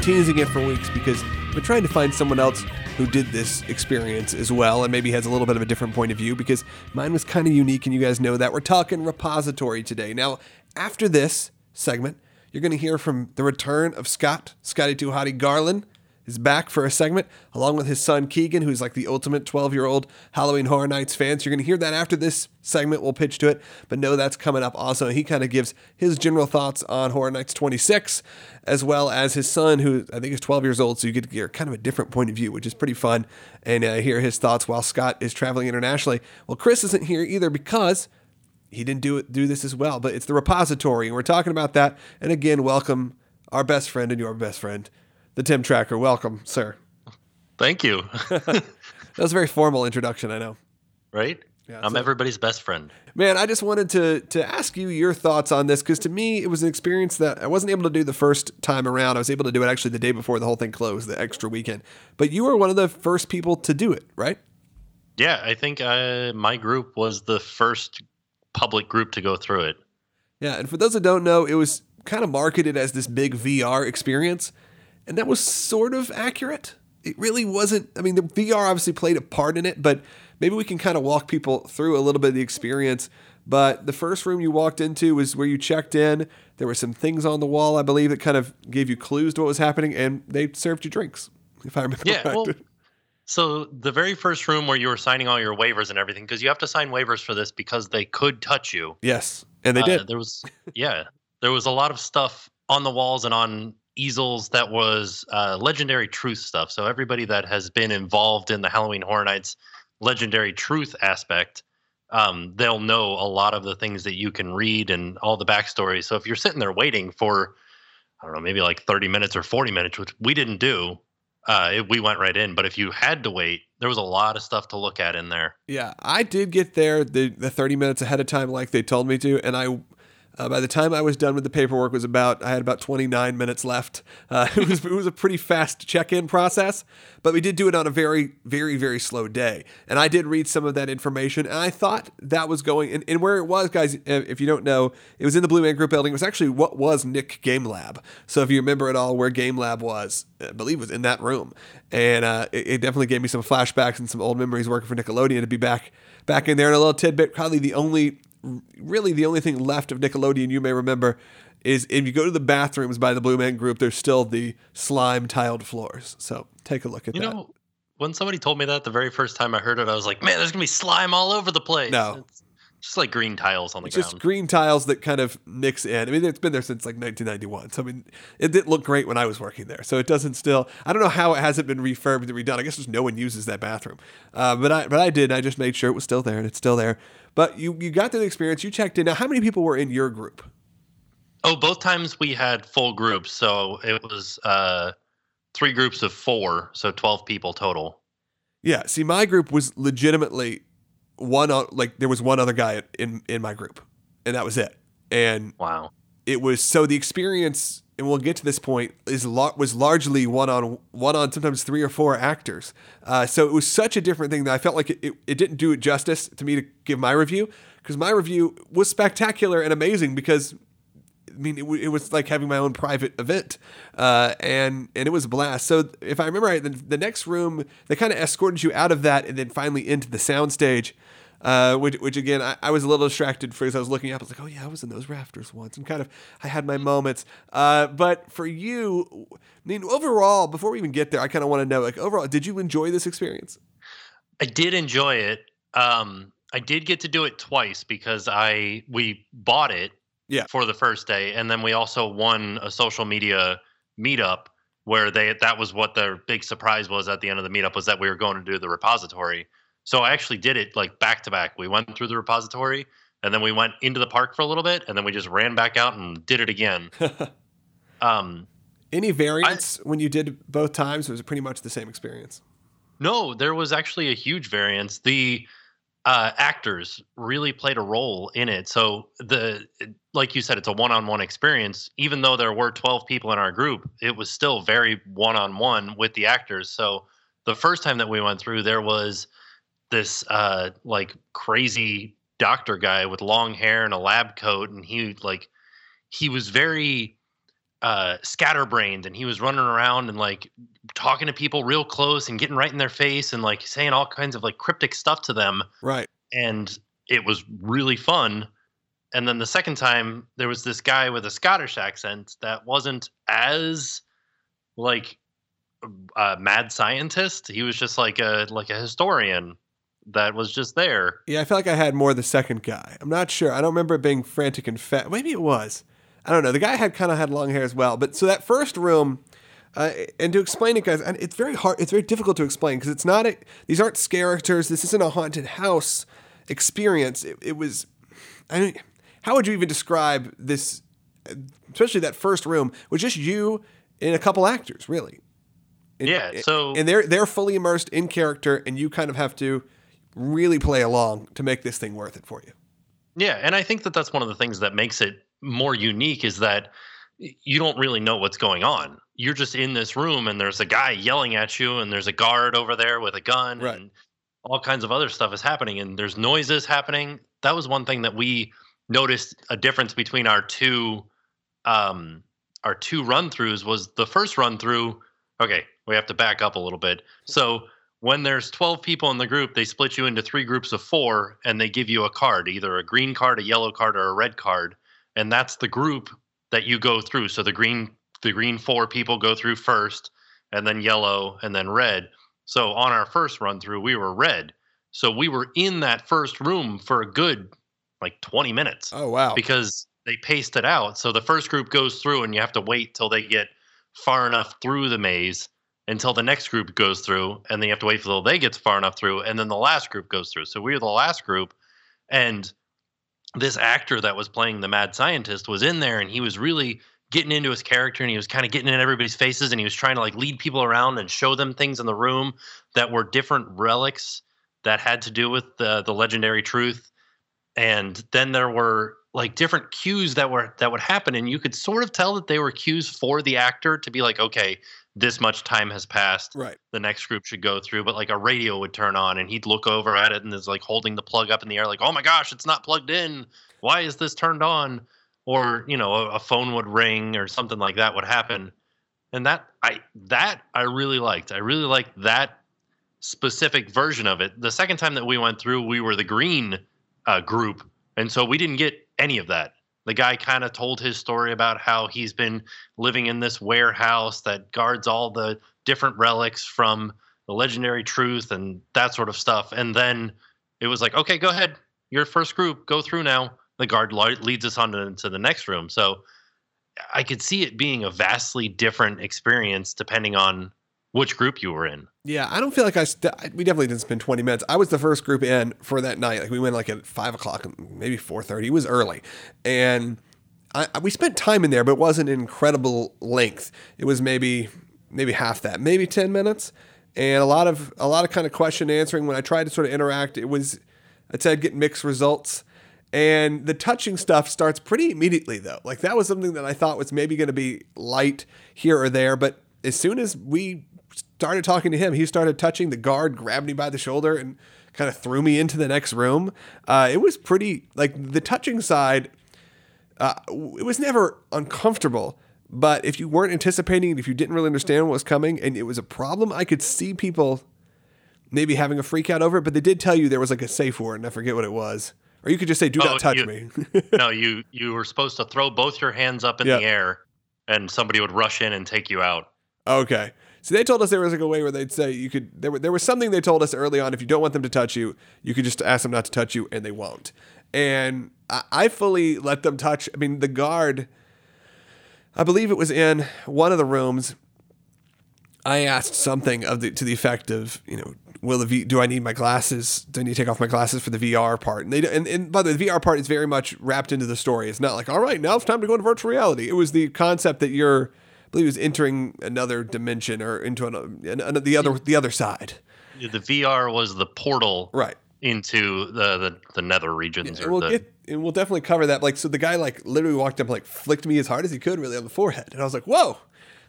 been teasing it for weeks because I've been trying to find someone else who did this experience as well and maybe has a little bit of a different point of view because mine was kind of unique and you guys know that. We're talking repository today. Now, after this segment, you're going to hear from the return of Scott, Scotty Too Hottie Garland is back for a segment along with his son Keegan, who's like the ultimate 12 year old Halloween Horror Nights fan. So you're going to hear that after this segment. We'll pitch to it, but know that's coming up also. He kind of gives his general thoughts on Horror Nights 26, as well as his son, who I think is 12 years old. So you get to get kind of a different point of view, which is pretty fun, and uh, hear his thoughts while Scott is traveling internationally. Well, Chris isn't here either because he didn't do it do this as well, but it's the repository, and we're talking about that. And again, welcome our best friend and your best friend, the Tim Tracker. Welcome, sir. Thank you. that was a very formal introduction, I know. Right? Yeah, I'm so, everybody's best friend. Man, I just wanted to to ask you your thoughts on this because to me it was an experience that I wasn't able to do the first time around. I was able to do it actually the day before the whole thing closed, the extra weekend. But you were one of the first people to do it, right? Yeah, I think uh, my group was the first public group to go through it. Yeah, and for those that don't know, it was kind of marketed as this big VR experience. And that was sort of accurate. It really wasn't. I mean, the VR obviously played a part in it, but maybe we can kind of walk people through a little bit of the experience. But the first room you walked into was where you checked in. There were some things on the wall, I believe, that kind of gave you clues to what was happening, and they served you drinks, if I remember yeah, right. Well, so the very first room where you were signing all your waivers and everything, because you have to sign waivers for this because they could touch you. Yes, and they uh, did. There was, yeah, there was a lot of stuff on the walls and on easels that was uh, legendary truth stuff. So everybody that has been involved in the Halloween Horror Nights legendary truth aspect, um, they'll know a lot of the things that you can read and all the backstory. So if you're sitting there waiting for, I don't know, maybe like 30 minutes or 40 minutes, which we didn't do, uh, it, we went right in. But if you had to wait, there was a lot of stuff to look at in there. Yeah, I did get there the, the 30 minutes ahead of time, like they told me to, and I uh, by the time I was done with the paperwork, was about I had about 29 minutes left. Uh, it was it was a pretty fast check-in process, but we did do it on a very very very slow day. And I did read some of that information, and I thought that was going and, and where it was, guys. If you don't know, it was in the Blue Man Group building. It was actually what was Nick Game Lab. So if you remember at all, where Game Lab was, I believe it was in that room, and uh, it, it definitely gave me some flashbacks and some old memories working for Nickelodeon to be back back in there. And a little tidbit, probably the only really the only thing left of Nickelodeon you may remember is if you go to the bathrooms by the Blue Man Group, there's still the slime tiled floors. So take a look at that. you that. Know, when somebody told me that the very first time I heard it, I was like, man, there's gonna be slime all over the place. No. It's just like green tiles on the it's ground. Just green tiles that kind of mix in. I mean, it's been there since like 1991. So I mean, it didn't look great when I was working there. So it doesn't still. I don't know how it hasn't been refurbed and redone. I guess just no one uses that bathroom. Uh, but I but I did. I just made sure it was still there, and it's still there. But you you got the experience. You checked in. Now, how many people were in your group? Oh, both times we had full groups. So it was uh, three groups of four, so twelve people total. Yeah. See, my group was legitimately one. Like there was one other guy in in my group, and that was it. And wow, it was so the experience and we'll get to this point, is was largely one on one on sometimes three or four actors. Uh, so it was such a different thing that I felt like it, it, it didn't do it justice to me to give my review because my review was spectacular and amazing because I mean, it, it, was like having my own private event, uh, and and it was a blast. So if I remember right, the, the next room they kind of escorted you out of that, and then finally into the sound stage uh, which, which again, I, I, was a little distracted for as I was looking up. I was like, oh yeah, I was in those rafters once, and kind of I had my moments. Uh, but for you, I mean, overall, before we even get there, I kind of want to know, like, overall, did you enjoy this experience? I did enjoy it. Um, I did get to do it twice because I we bought it yeah. for the first day, and then we also won a social media meetup where they that was what their big surprise was at the end of the meetup was that we were going to do the repository. So I actually did it like back to back. We went through the repository and then we went into the park for a little bit and then we just ran back out and did it again. um, Any variance I, when you did both times? Or was it pretty much the same experience? No, there was actually a huge variance. The uh, actors really played a role in it. So the like you said, it's a one-on-one experience. Even though there were 12 people in our group, it was still very one-on-one with the actors. So the first time that we went through, there was this uh like crazy doctor guy with long hair and a lab coat and he like he was very uh, scatterbrained and he was running around and like talking to people real close and getting right in their face and like saying all kinds of like cryptic stuff to them. Right. And it was really fun. And then the second time, there was this guy with a Scottish accent that wasn't as like a mad scientist. He was just like a like a historian that was just there. Yeah, I feel like I had more the second guy. I'm not sure. I don't remember it being frantic and fat. Maybe it was. I don't know. The guy had kind of had long hair as well. But so that first room, uh, and to explain it, guys, and it's very hard. It's very difficult to explain because it's not. A, these aren't characters. This isn't a haunted house experience. It, it was. I mean, how would you even describe this? Especially that first room was just you and a couple actors, really. And, yeah. So and they're they're fully immersed in character, and you kind of have to really play along to make this thing worth it for you. Yeah, and I think that that's one of the things that makes it more unique is that you don't really know what's going on. You're just in this room and there's a guy yelling at you and there's a guard over there with a gun right. and all kinds of other stuff is happening and there's noises happening. That was one thing that we noticed a difference between our two um our two run throughs was the first run through okay, we have to back up a little bit. So when there's 12 people in the group, they split you into three groups of four and they give you a card, either a green card, a yellow card, or a red card and that's the group that you go through. So the green the green four people go through first, and then yellow, and then red. So on our first run through, we were red. So we were in that first room for a good like 20 minutes. Oh wow. Because they paced it out. So the first group goes through and you have to wait till they get far enough through the maze until the next group goes through and then you have to wait until they get far enough through and then the last group goes through. So we were the last group and this actor that was playing the mad scientist was in there and he was really getting into his character and he was kind of getting in everybody's faces and he was trying to like lead people around and show them things in the room that were different relics that had to do with the the legendary truth and then there were like different cues that were that would happen and you could sort of tell that they were cues for the actor to be like okay this much time has passed. Right. The next group should go through, but like a radio would turn on and he'd look over at it and is like holding the plug up in the air, like, oh my gosh, it's not plugged in. Why is this turned on? Or, you know, a, a phone would ring or something like that would happen. And that I that I really liked. I really liked that specific version of it. The second time that we went through, we were the green uh, group, and so we didn't get any of that the guy kind of told his story about how he's been living in this warehouse that guards all the different relics from the legendary truth and that sort of stuff. And then it was like, okay, go ahead, your first group, go through now. The guard leads us on to, to the next room. So I could see it being a vastly different experience depending on which group you were in. Yeah, I don't feel like I. St- we definitely didn't spend twenty minutes. I was the first group in for that night. Like we went like at five o'clock, maybe four thirty. It was early, and I, we spent time in there, but it wasn't incredible length. It was maybe maybe half that, maybe ten minutes, and a lot of a lot of kind of question answering. When I tried to sort of interact, it was I'd say I'd get mixed results. And the touching stuff starts pretty immediately, though. Like that was something that I thought was maybe going to be light here or there, but as soon as we started talking to him. He started touching the guard, grabbed me by the shoulder, and kind of threw me into the next room. Uh, it was pretty like the touching side. Uh, it was never uncomfortable, but if you weren't anticipating it, if you didn't really understand what was coming, and it was a problem, I could see people maybe having a freak out over it. But they did tell you there was like a safe word, and I forget what it was. Or you could just say, "Do oh, not touch you, me." no, you you were supposed to throw both your hands up in yep. the air, and somebody would rush in and take you out. Okay. So they told us there was like a way where they'd say you could there, there was something they told us early on if you don't want them to touch you, you could just ask them not to touch you and they won't. And I, I fully let them touch. I mean, the guard, I believe it was in one of the rooms. I asked something of the to the effect of, you know, will the V, do I need my glasses? Do I need to take off my glasses for the VR part? And they and, and by the way, the VR part is very much wrapped into the story. It's not like, all right, now it's time to go into virtual reality. It was the concept that you're believe he was entering another dimension or into an, an, an, the other the other side. The VR was the portal, right, into the the, the nether regions. Yeah, we'll the, get and we'll definitely cover that. Like, so the guy like literally walked up, like flicked me as hard as he could, really on the forehead, and I was like, "Whoa,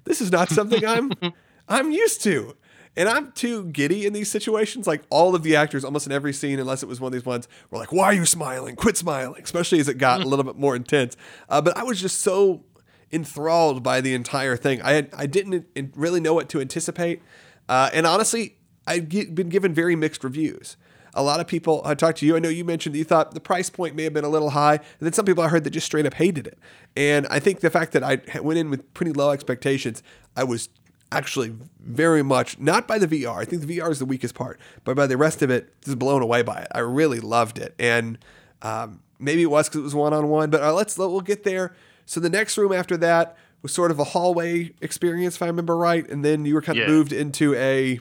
this is not something I'm I'm used to." And I'm too giddy in these situations. Like all of the actors, almost in every scene, unless it was one of these ones, were like, "Why are you smiling? Quit smiling!" Especially as it got a little bit more intense. Uh, but I was just so enthralled by the entire thing. I had, I didn't really know what to anticipate, uh, and honestly, I've been given very mixed reviews. A lot of people I talked to you. I know you mentioned that you thought the price point may have been a little high, and then some people I heard that just straight up hated it. And I think the fact that I went in with pretty low expectations, I was actually very much not by the VR. I think the VR is the weakest part, but by the rest of it, just blown away by it. I really loved it, and um, maybe it was because it was one on one. But uh, let's we'll get there. So the next room after that was sort of a hallway experience, if I remember right, and then you were kind of Yeah. moved into a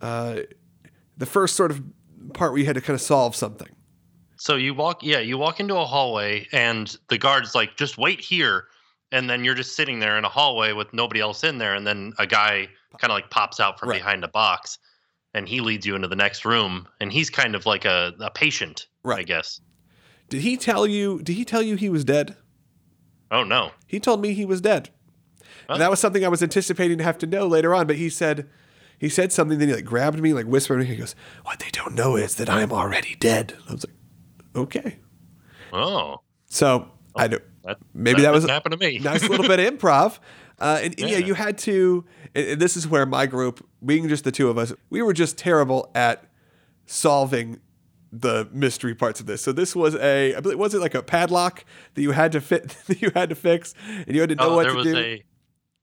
uh, the first sort of part where you had to kind of solve something. So you walk, yeah, you walk into a hallway, and the guard's like, "Just wait here," and then you're just sitting there in a hallway with nobody else in there, and then a guy kind of like pops out from Right. behind a box, and he leads you into the next room, and he's kind of like a, a patient, I guess. Did he tell you? Did he tell you he was dead? Oh no, He told me he was dead. Huh? And that was something I was anticipating to have to know later on. But he said, he said something. Then he like grabbed me, like whispered. Me, he goes, "What they don't know is that I am already dead." I was like, "Okay." oh, So I do. that Maybe that was didn't to me. nice little bit of improv. Uh, and, yeah. Yeah. you had to. And this is where my group, being just the two of us, we were just terrible at solving the mystery parts of this. So this was a, I believe, was it like a padlock that you had to fit, that you had to fix, and you had to know oh, what there to was do. a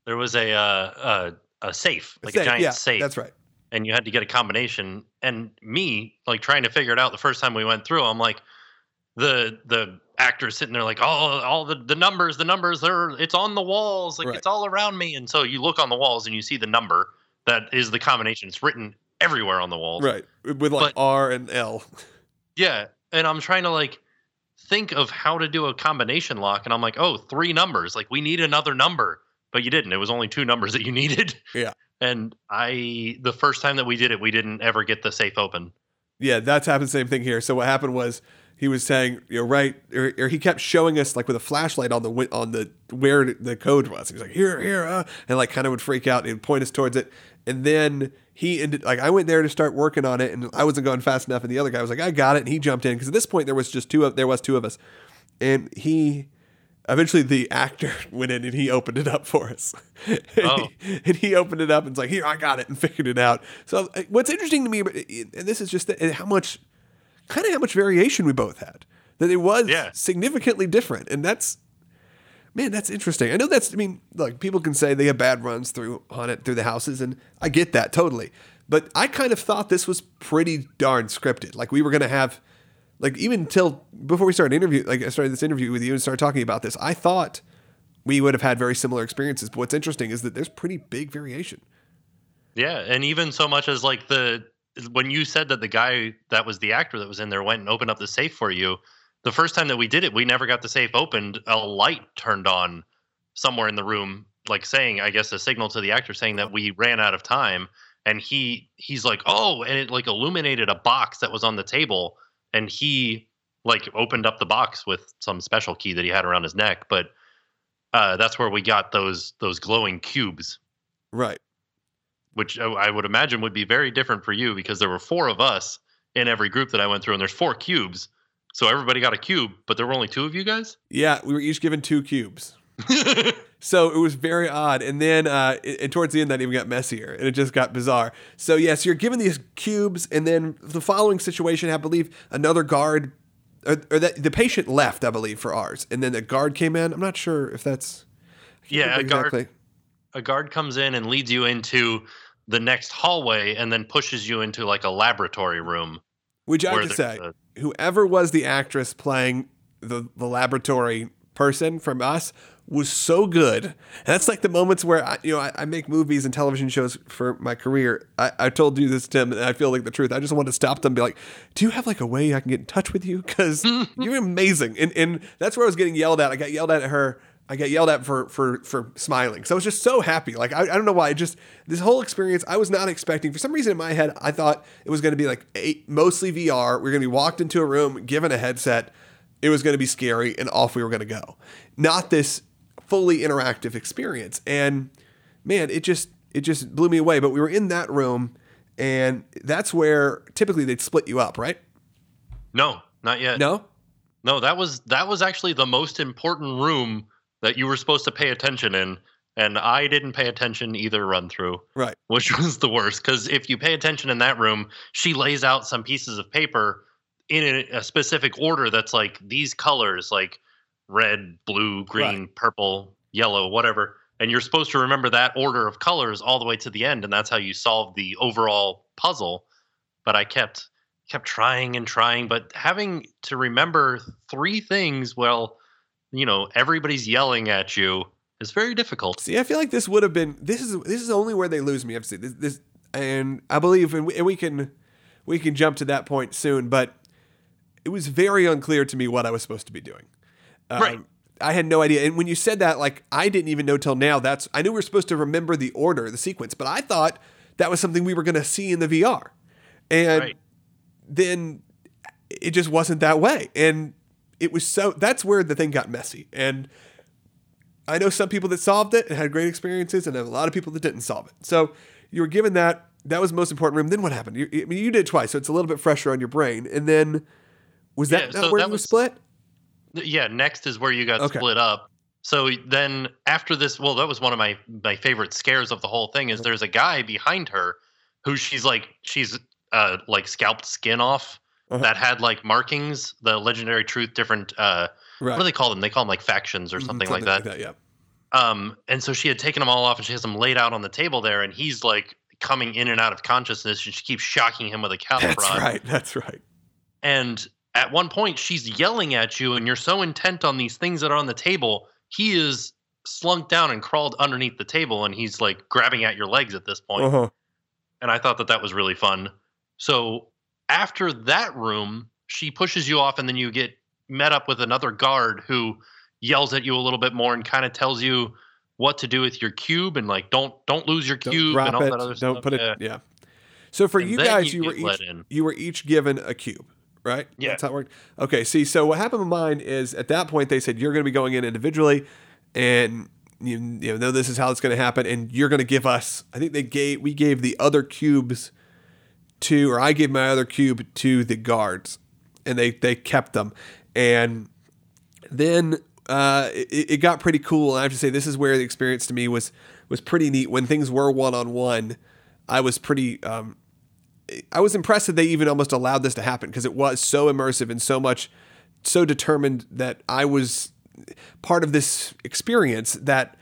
there was a uh, uh, a safe, like Safe, a giant yeah, safe. That's right. and you had to get a combination. And me, like trying to figure it out the first time we went through, I'm like, the the actors sitting there like, oh, all the the numbers, the numbers are it's on the walls, like Right. it's all around me. And so you look on the walls and you see the number that is the combination. It's written everywhere on the walls. Right. With like But- R and L. Yeah, and I'm trying to like think of how to do a combination lock, and I'm like, oh, three numbers. Like we need another number, but you didn't. It was only two numbers that you needed. Yeah. And I, the first time that we did it, we didn't ever get the safe open. Yeah, that's happened. Same thing here. So what happened was he was saying, "You're right," or, or he kept showing us like with a flashlight on the on the where the code was. He was like, "Here, here," uh, and like kind of would freak out and point us towards it. And then he ended like I went there to start working on it, and I wasn't going fast enough. And the other guy was like, "I got it," and he jumped in because at this point there was just two of there was two of us, and he. Eventually, the actor went in and he opened it up for us. and, Oh. he, and he opened it up and was like, "Here, I got it," and figured it out. So, what's interesting to me, but- eh, eh, and this is just the, how much kind of how much variation we both had. That it was Yeah. significantly different, and that's man, that's interesting. I know that's. I mean, look, people can say they have bad runs through on it through the houses, and I get that totally. But I kind of thought this was pretty darn scripted. Like we were gonna have, like even till before we started interview, like I started this interview with you and started talking about this, I thought we would have had very similar experiences. But what's interesting is that there's pretty big variation. Yeah, and even so much as like the when you said that the guy that was the actor that was in there went and opened up the safe for you, the first time that we did it, we never got the safe opened. A light turned on somewhere in the room, like saying, I guess, a signal to the actor saying that we ran out of time. And he he's like, oh, and it like illuminated a box that was on the table, and he like opened up the box with some special key that he had around his neck. But uh, that's where we got those those glowing cubes Right. which I I would imagine would be very different for you because there were four of us in every group that I went through, and there's four cubes. So everybody got a cube, but there were only two of you guys. Yeah, we were each given two cubes. So it was very odd. And then uh, it- and towards the end, that even got messier and it just got bizarre. So, yes, you're given these cubes. And then the following situation, I believe another guard or, or that the patient left, I believe, for ours. And then the guard came in. I'm not sure if that's. Yeah, a guard- exactly. a guard comes in and leads you into the next hallway, and then pushes you into like a laboratory room. Which I have to say, a- whoever was the actress playing the, the laboratory person from us was so good. And that's like the moments where I, you know I, I make movies and television shows for my career. I, I told you this, Tim, and I feel like the truth. I just want to stop them, and be like, "Do you have like a way I can get in touch with you? Because you're amazing." And and that's where I was getting yelled at. I got yelled at at her. I got yelled at for for for smiling. So I was just so happy. Like I, I don't know why. I just this whole experience I was not expecting. For some reason in my head, I thought it was going to be like a, mostly VR. We are going to be walked into a room, given a headset. It was going to be scary, and off we were going to go. Not this fully interactive experience. And man, it just it just blew me away. But we were in that room, and that's where typically they'd split you up, right? No, not yet. No. No, that was that was actually the most important room that you were supposed to pay attention in, and I didn't pay attention either run through, Right. which was the worst. Because if you pay attention in that room, she lays out some pieces of paper in a, a specific order that's like these colors, like red, blue, green, purple, yellow, whatever. And you're supposed to remember that order of colors all the way to the end, and that's how you solve the overall puzzle. But I kept kept trying and trying, but having to remember three things, well, you know, everybody's yelling at you is very difficult. See, I feel like this would have been this is this is only where they lose me. I've seen this, this and I believe and we, and we can we can jump to that point soon, but it was very unclear to me what I was supposed to be doing. Um, Right. I had no idea. And when you said that, like I didn't even know till now. That's I knew we were supposed to remember the order, the sequence, but I thought that was something we were going to see in the VR, and Right. then it just wasn't that way. And it was so that's where the thing got messy. And I know some people that solved it and had great experiences, and a lot of people that didn't solve it. So you were given that. That was the most important room. Then what happened? You, I mean, you did it twice, so it's a little bit fresher on your brain. And then was that Yeah, so where that you was- split? Yeah, next is where you got Okay. split up. So then after this, well, that was one of my my favorite scares of the whole thing. Is there's a guy behind her who she's like she's uh like scalped skin off Uh-huh. that had like markings, the legendary truth, different uh Right. what do they call them? They call them like factions or Mhm, something, like that. Yeah. Um, and so she had taken them all off and she has them laid out on the table there, and he's like coming in and out of consciousness, and she keeps shocking him with a cattle That's prod. right. That's right. And at one point, she's yelling at you, and you're so intent on these things that are on the table. He is slunk down and crawled underneath the table, and he's like grabbing at your legs at this point. Uh-huh. And I thought that that was really fun. So after that room, she pushes you off, and then you get met up with another guard who yells at you a little bit more and kind of tells you what to do with your cube and like don't don't lose your Don't cube and all it. that other Don't stuff. put it. Yeah. Yeah. So for And you guys, you you, were each in. you were each given a cube, right? Yeah. That's how it worked. Okay. See, so what happened with mine is at that point they said you're going to be going in individually, and you, you know this is how it's going to happen, and you're going to give us. I think they gave we gave the other cubes to, or I gave my other cube to the guards, and they they kept them, and then uh, it, it got pretty cool. And I have to say, this is where the experience to me was was pretty neat. When things were one on one, I was pretty. Um, I was impressed that they even almost allowed this to happen because it was so immersive and so much, so determined that I was part of this experience that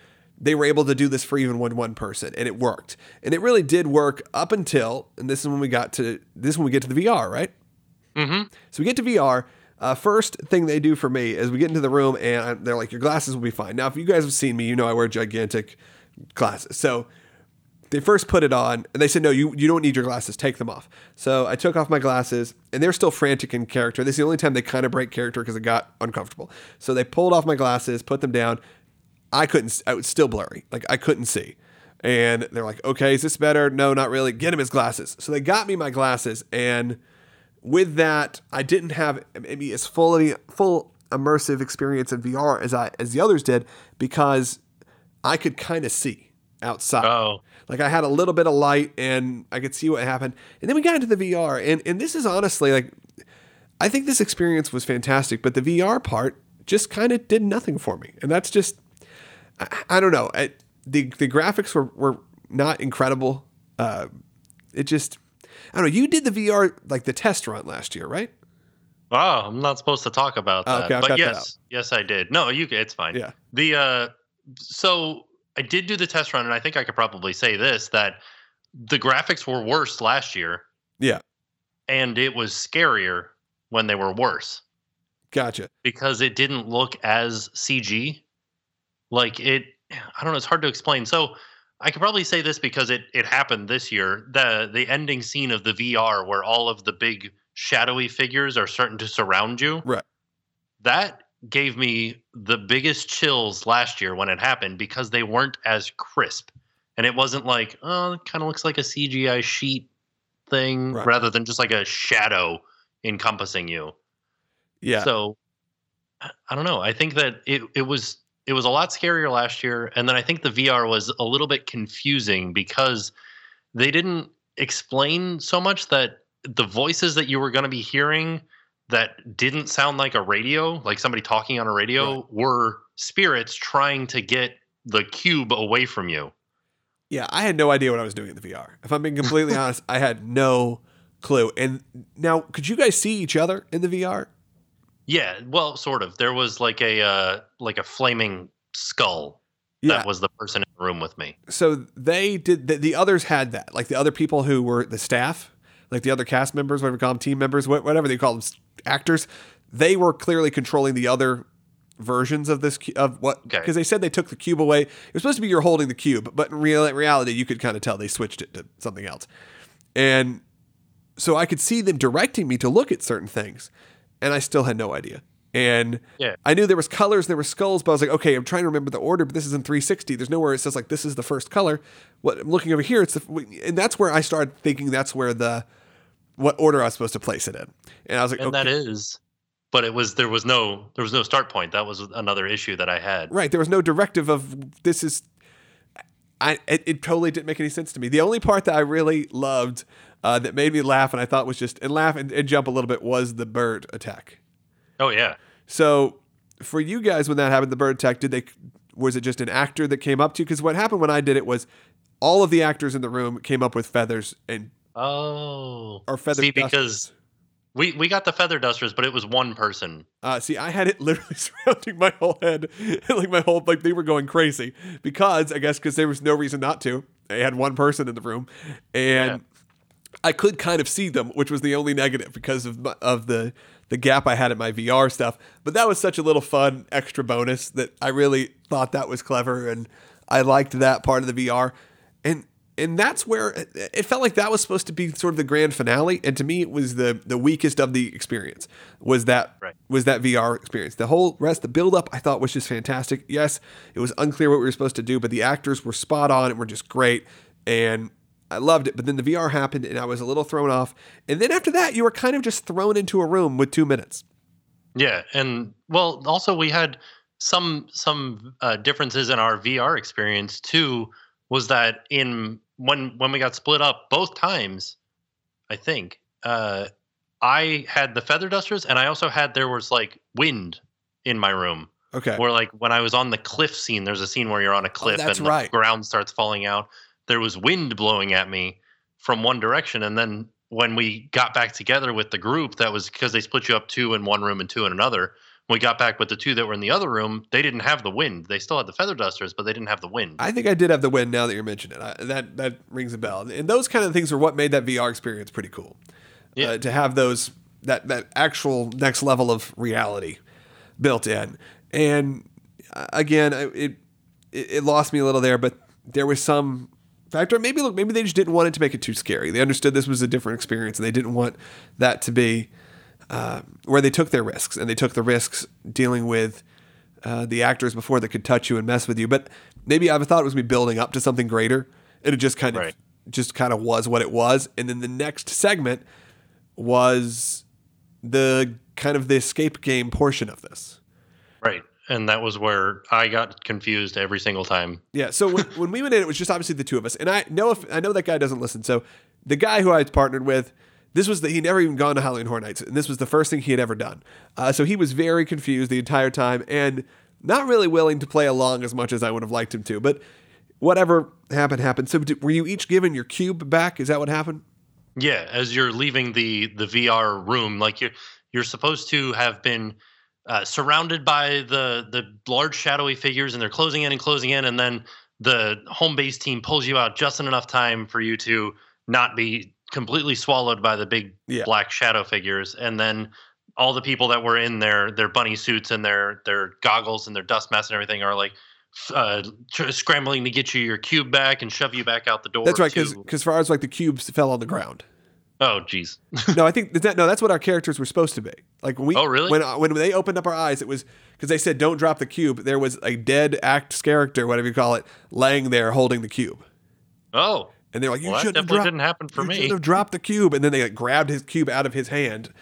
they were able to do this for even one one person and it worked and it really did work up until and this is when we got to this is when we get to the VR right Mm-hmm. so we get to VR. Uh, first thing they do for me is we get into the room and they're like, "Your glasses will be fine." Now, if you guys have seen me, you know I wear gigantic glasses. So they first put it on and they said, "No, you you don't need your glasses. Take them off." So I took off my glasses and they're still frantic in character. This is the only time they kind of break character because it got uncomfortable. So they pulled off my glasses, put them down. I couldn't. s- I was still blurry. Like I couldn't see. And they're like, "Okay, is this better?" No, not really. Get him his glasses. So they got me my glasses and with that, I didn't have maybe as fully full immersive experience in VR as I as the others did because I could kind of see outside. Oh, Like I had a little bit of light and I could see what happened. And then we got into the VR and and this is honestly like I think this experience was fantastic, but the VR part just kind of did nothing for me. And that's just I, I don't know. I, the the graphics were were not incredible. Uh, it just I don't know. You did the VR like the test run last year, right? oh, I'm not supposed to talk about Oh, that. okay, but that yes, out. yes, I did. No, you. It's fine. Yeah. The uh, so I did do the test run, and I think I could probably say this that the graphics were worse last year, Yeah. and it was scarier when they were worse Gotcha. because it didn't look as CG. Like it, I don't know. It's hard to explain. So I could probably say this because it it happened this year. the The ending scene of the VR, where all of the big shadowy figures are starting to surround you. Right. That gave me the biggest chills last year when it happened because they weren't as crisp, and it wasn't like oh, it kind of looks like a CGI sheet thing Right. rather than just like a shadow encompassing you. Yeah. So I I don't know. I think that it it was it was a lot scarier last year, and then I think the VR was a little bit confusing because they didn't explain so much that the voices that you were going to be hearing that didn't sound like a radio, like somebody talking on a radio, Right. were spirits trying to get the cube away from you. Yeah, I had no idea what I was doing in the VR. If I'm being completely honest, I had no clue. And now, could you guys see each other in the VR? Yeah, well, sort of. There was like a uh, like a flaming skull Yeah. that was the person in the room with me. so they did. The, the others had that. Like the other people who were the staff, like the other cast members, whatever you call them, team members, whatever they call them, actors. They were clearly controlling the other versions of this of what Okay. because they said they took the cube away. It was supposed to be you're holding the cube, but in real, reality, you could kind of tell they switched it to something else. And so I could see them directing me to look at certain things, and I still had no idea. And Yeah. I knew there was colors, there were skulls, but I was like, okay, I'm trying to remember the order, but this is in 360. There's nowhere it says like this is the first color. What I'm looking over here, it's the, and that's where I started thinking that's where the what order I was supposed to place it in. And I was like, And okay. that is but it was there was no there was no start point. That was another issue that I had. Right. There was no directive of this is. I it, it totally didn't make any sense to me. The only part that I really loved uh, that made me laugh and I thought was just and laugh and, and jump a little bit was the bird attack. Oh yeah. So for you guys, when that happened, the bird attack, did they was it just an actor that came up to you? Because what happened when I did it was all of the actors in the room came up with feathers and Oh. or feather See, dusters. because we we got the feather dusters, but it was one person. Uh, see, I had it literally surrounding my whole head, like my whole like they were going crazy because I guess because there was no reason not to. They had one person in the room, and. I could kind of see them, which was the only negative because of my, of the the gap I had in my VR stuff. But that was such a little fun extra bonus that I really thought that was clever, and I liked that part of the VR, and and that's where it it felt like that was supposed to be sort of the grand finale, and to me it was the the weakest of the experience was that Right. was that VR experience. The whole rest, the build up, I thought was just fantastic. Yes, it was unclear what we were supposed to do, but the actors were spot on and were just great, and I loved it. But then the VR happened, and I was a little thrown off. And then after that, you were kind of just thrown into a room with two minutes. Yeah, and well, also we had some some uh, differences in our VR experience too. Was that in when when we got split up both times? I think uh, I had the feather dusters, and I also had there was like wind in my room. Okay. Where like when I was on the cliff scene, there's a scene where you're on a cliff Oh, and right. the ground starts falling out. There was wind blowing at me from one direction, and then when we got back together with the group, that was because they split you up two in one room and two in another. When we got back with the two that were in the other room, they didn't have the wind. They still had the feather dusters, but they didn't have the wind. I think I did have the wind now that you're mentioning it. I, that that rings a bell. And those kind of things are what made that VR experience pretty cool. Yeah. Uh, to have those that that actual next level of reality built in. And uh, again, it it lost me a little there, but there was some factor. Maybe look, maybe they just didn't want it to make it too scary. They understood this was a different experience, and they didn't want that to be uh, where they took their risks, and they took the risks dealing with uh, the actors before that could touch you and mess with you. But maybe I thought it was me building up to something greater, and it just kind of Right. just kind of was what it was. And then the next segment was the kind of the escape game portion of this. right. And that was where I got confused every single time. Yeah. So when, when we went in, it was just obviously the two of us, and I know if I know that guy doesn't listen. So the guy who I partnered with, this was the he never even gone to Halloween Horror Nights, and this was the first thing he had ever done. Uh, so he was very confused the entire time and not really willing to play along as much as I would have liked him to. But whatever happened happened. So did, were you each given your cube back? Is that what happened? Yeah, as you're leaving the the VR room, like you're you're supposed to have been uh, surrounded by the the large shadowy figures, and they're closing in and closing in, and then the home base team pulls you out just in enough time for you to not be completely swallowed by the big Yeah. black shadow figures, and then all the people that were in their their bunny suits and their their goggles and their dust masks and everything are like. Uh, tr- scrambling to get you your cube back and shove you back out the door. That's right, because as far as like the cubes fell on the ground. Oh, geez. no, I think that no, that's what our characters were supposed to be. Like when we, Oh, really? When uh, when they opened up our eyes, it was because they said don't drop the cube. There was a dead act character, whatever you call it, laying there holding the cube, Oh, and they're like, "You well, shouldn't have dropped. didn't happen for you me. shouldn't have dropped the cube." And then they like, grabbed his cube out of his hand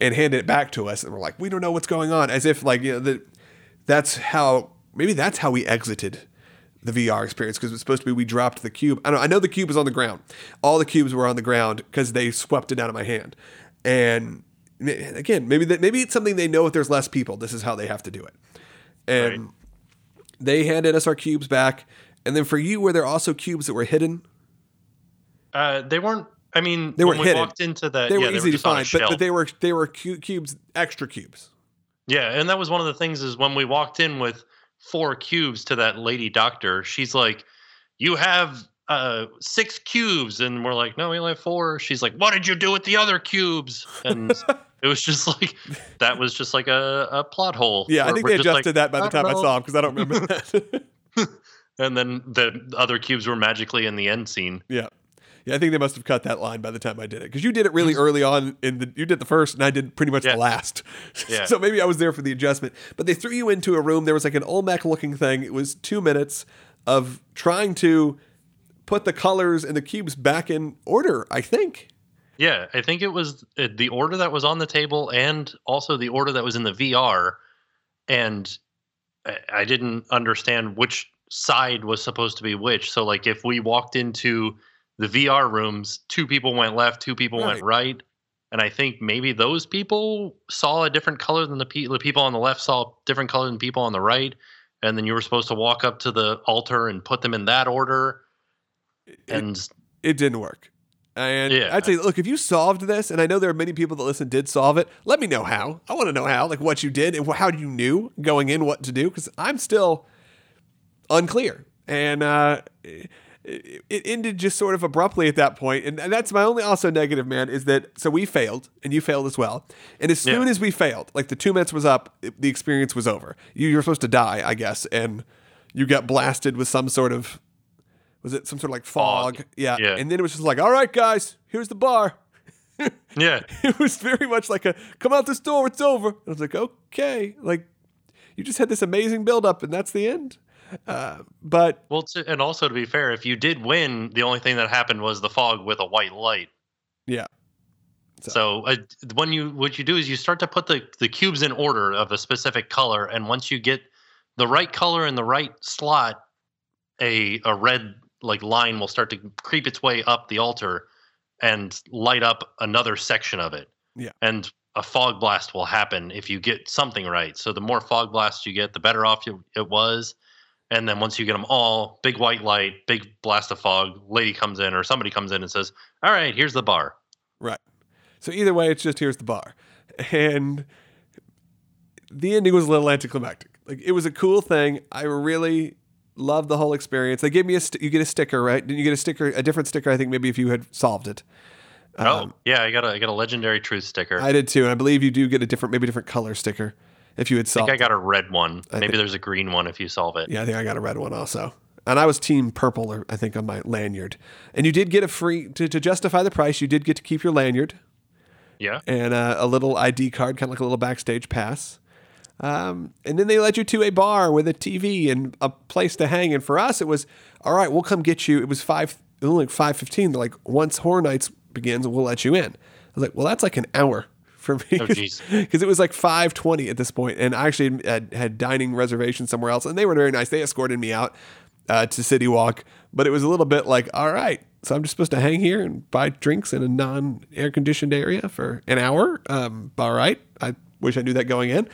and handed it back to us, and we're like, "We don't know what's going on," as if like you know that that's how maybe that's how we exited the VR experience because it's supposed to be we dropped the cube. I know I know the cube was on the ground. All the cubes were on the ground because they swept it out of my hand. And again, maybe that maybe it's something they know if there's less people. This is how they have to do it. And They handed us our cubes back, and then for you, were there also cubes that were hidden? Uh, they weren't. I mean, They when were we hidden. walked into that, They yeah, were they easy to just on a find, but, but they were they were cubes, extra cubes. Yeah, and that was one of the things is when we walked in with four cubes to that lady doctor, she's like, "You have uh six cubes," and we're like, "No, we only have four. She's like, "What did you do with the other cubes?" And it was just like that was just like a, a plot hole. Yeah, I think they just like, adjusted that by the "I time I saw them because I don't remember that. And then the other cubes were magically in the end scene. yeah, yeah, I think they must have cut that line by the time I did it because you did it really early on in the you did the first and I did pretty much Yeah. the last. Yeah. so maybe I was there for the adjustment. But they threw you into a room. There was like an Olmec looking thing. It was two minutes of trying to put the colors and the cubes back in order. I think. Yeah, I think it was uh, the order that was on the table and also the order that was in the VR. And I didn't understand which side was supposed to be which. So, like, if we walked into the VR rooms, two people went left, two people went right. And I think maybe those people saw a different color than the, pe- the people on the left saw different color than people on the right. And then you were supposed to walk up to the altar and put them in that order. And it didn't work. And Yeah. I'd say, look, if you solved this, and I know there are many people that listen did solve it, let me know how. I want to know how, like what you did and how you knew going in what to do, because I'm still unclear. And uh, it, it ended just sort of abruptly at that point. And, and that's my only also negative, man, is that so we failed and you failed as well. And as soon Yeah. as we failed, like the two minutes was up, it- the experience was over. You, you were supposed to die, I guess, and you got blasted with some sort of was it some sort of like fog? Fog. Yeah. Yeah. And then it was just like, all right, guys, here's the bar. yeah, It was very much like a come out this door, it's over. I was like, okay, like you just had this amazing build up, and that's the end. Uh, but Well, to, and also to be fair, if you did win, the only thing that happened was the fog with a white light. yeah, So uh, when you what you do is you start to put the the cubes in order of a specific color, and once you get the right color in the right slot, a a red like line will start to creep its way up the altar and light up another section of it. Yeah. And a fog blast will happen if you get something right. So the more fog blasts you get, the better off you, it was. And then once you get them all, big white light, big blast of fog, lady comes in or somebody comes in and says, "All right, here's the bar." right. So either way, it's just here's the bar, and the ending was a little anticlimactic. Like it was a cool thing. I really loved the whole experience. They gave me a st- you get a sticker, right? Didn't you get a sticker, a different sticker? I think maybe if you had solved it. Um, oh, yeah, I got a I got a legendary truth sticker. I I did too, and I believe you do get a different, maybe different color sticker if you had solved. I think I got a red one. I Maybe think- there's a green one if you solve it. yeah, I think I got a red one also, and I was team purple, or I think on my lanyard. And you did get a free to, to justify the price. You did get to keep your lanyard Yeah. and uh, a little ID card, kind of like a little backstage pass. Um, and then they led you to a bar with a TV and a place to hang. And for us, it was all right. We'll come get you. It was five, it was only like five fifteen. They're like, once Horror Nights begins, we'll let you in. I was like, well, that's like an hour for me Oh, because it was like five twenty at this point, and I actually had, had dining reservations somewhere else, and they were very nice. They escorted me out uh, to City Walk, but it was a little bit like, all right, so I'm just supposed to hang here and buy drinks in a non-air conditioned area for an hour. Um, all right, I wish I knew that going in.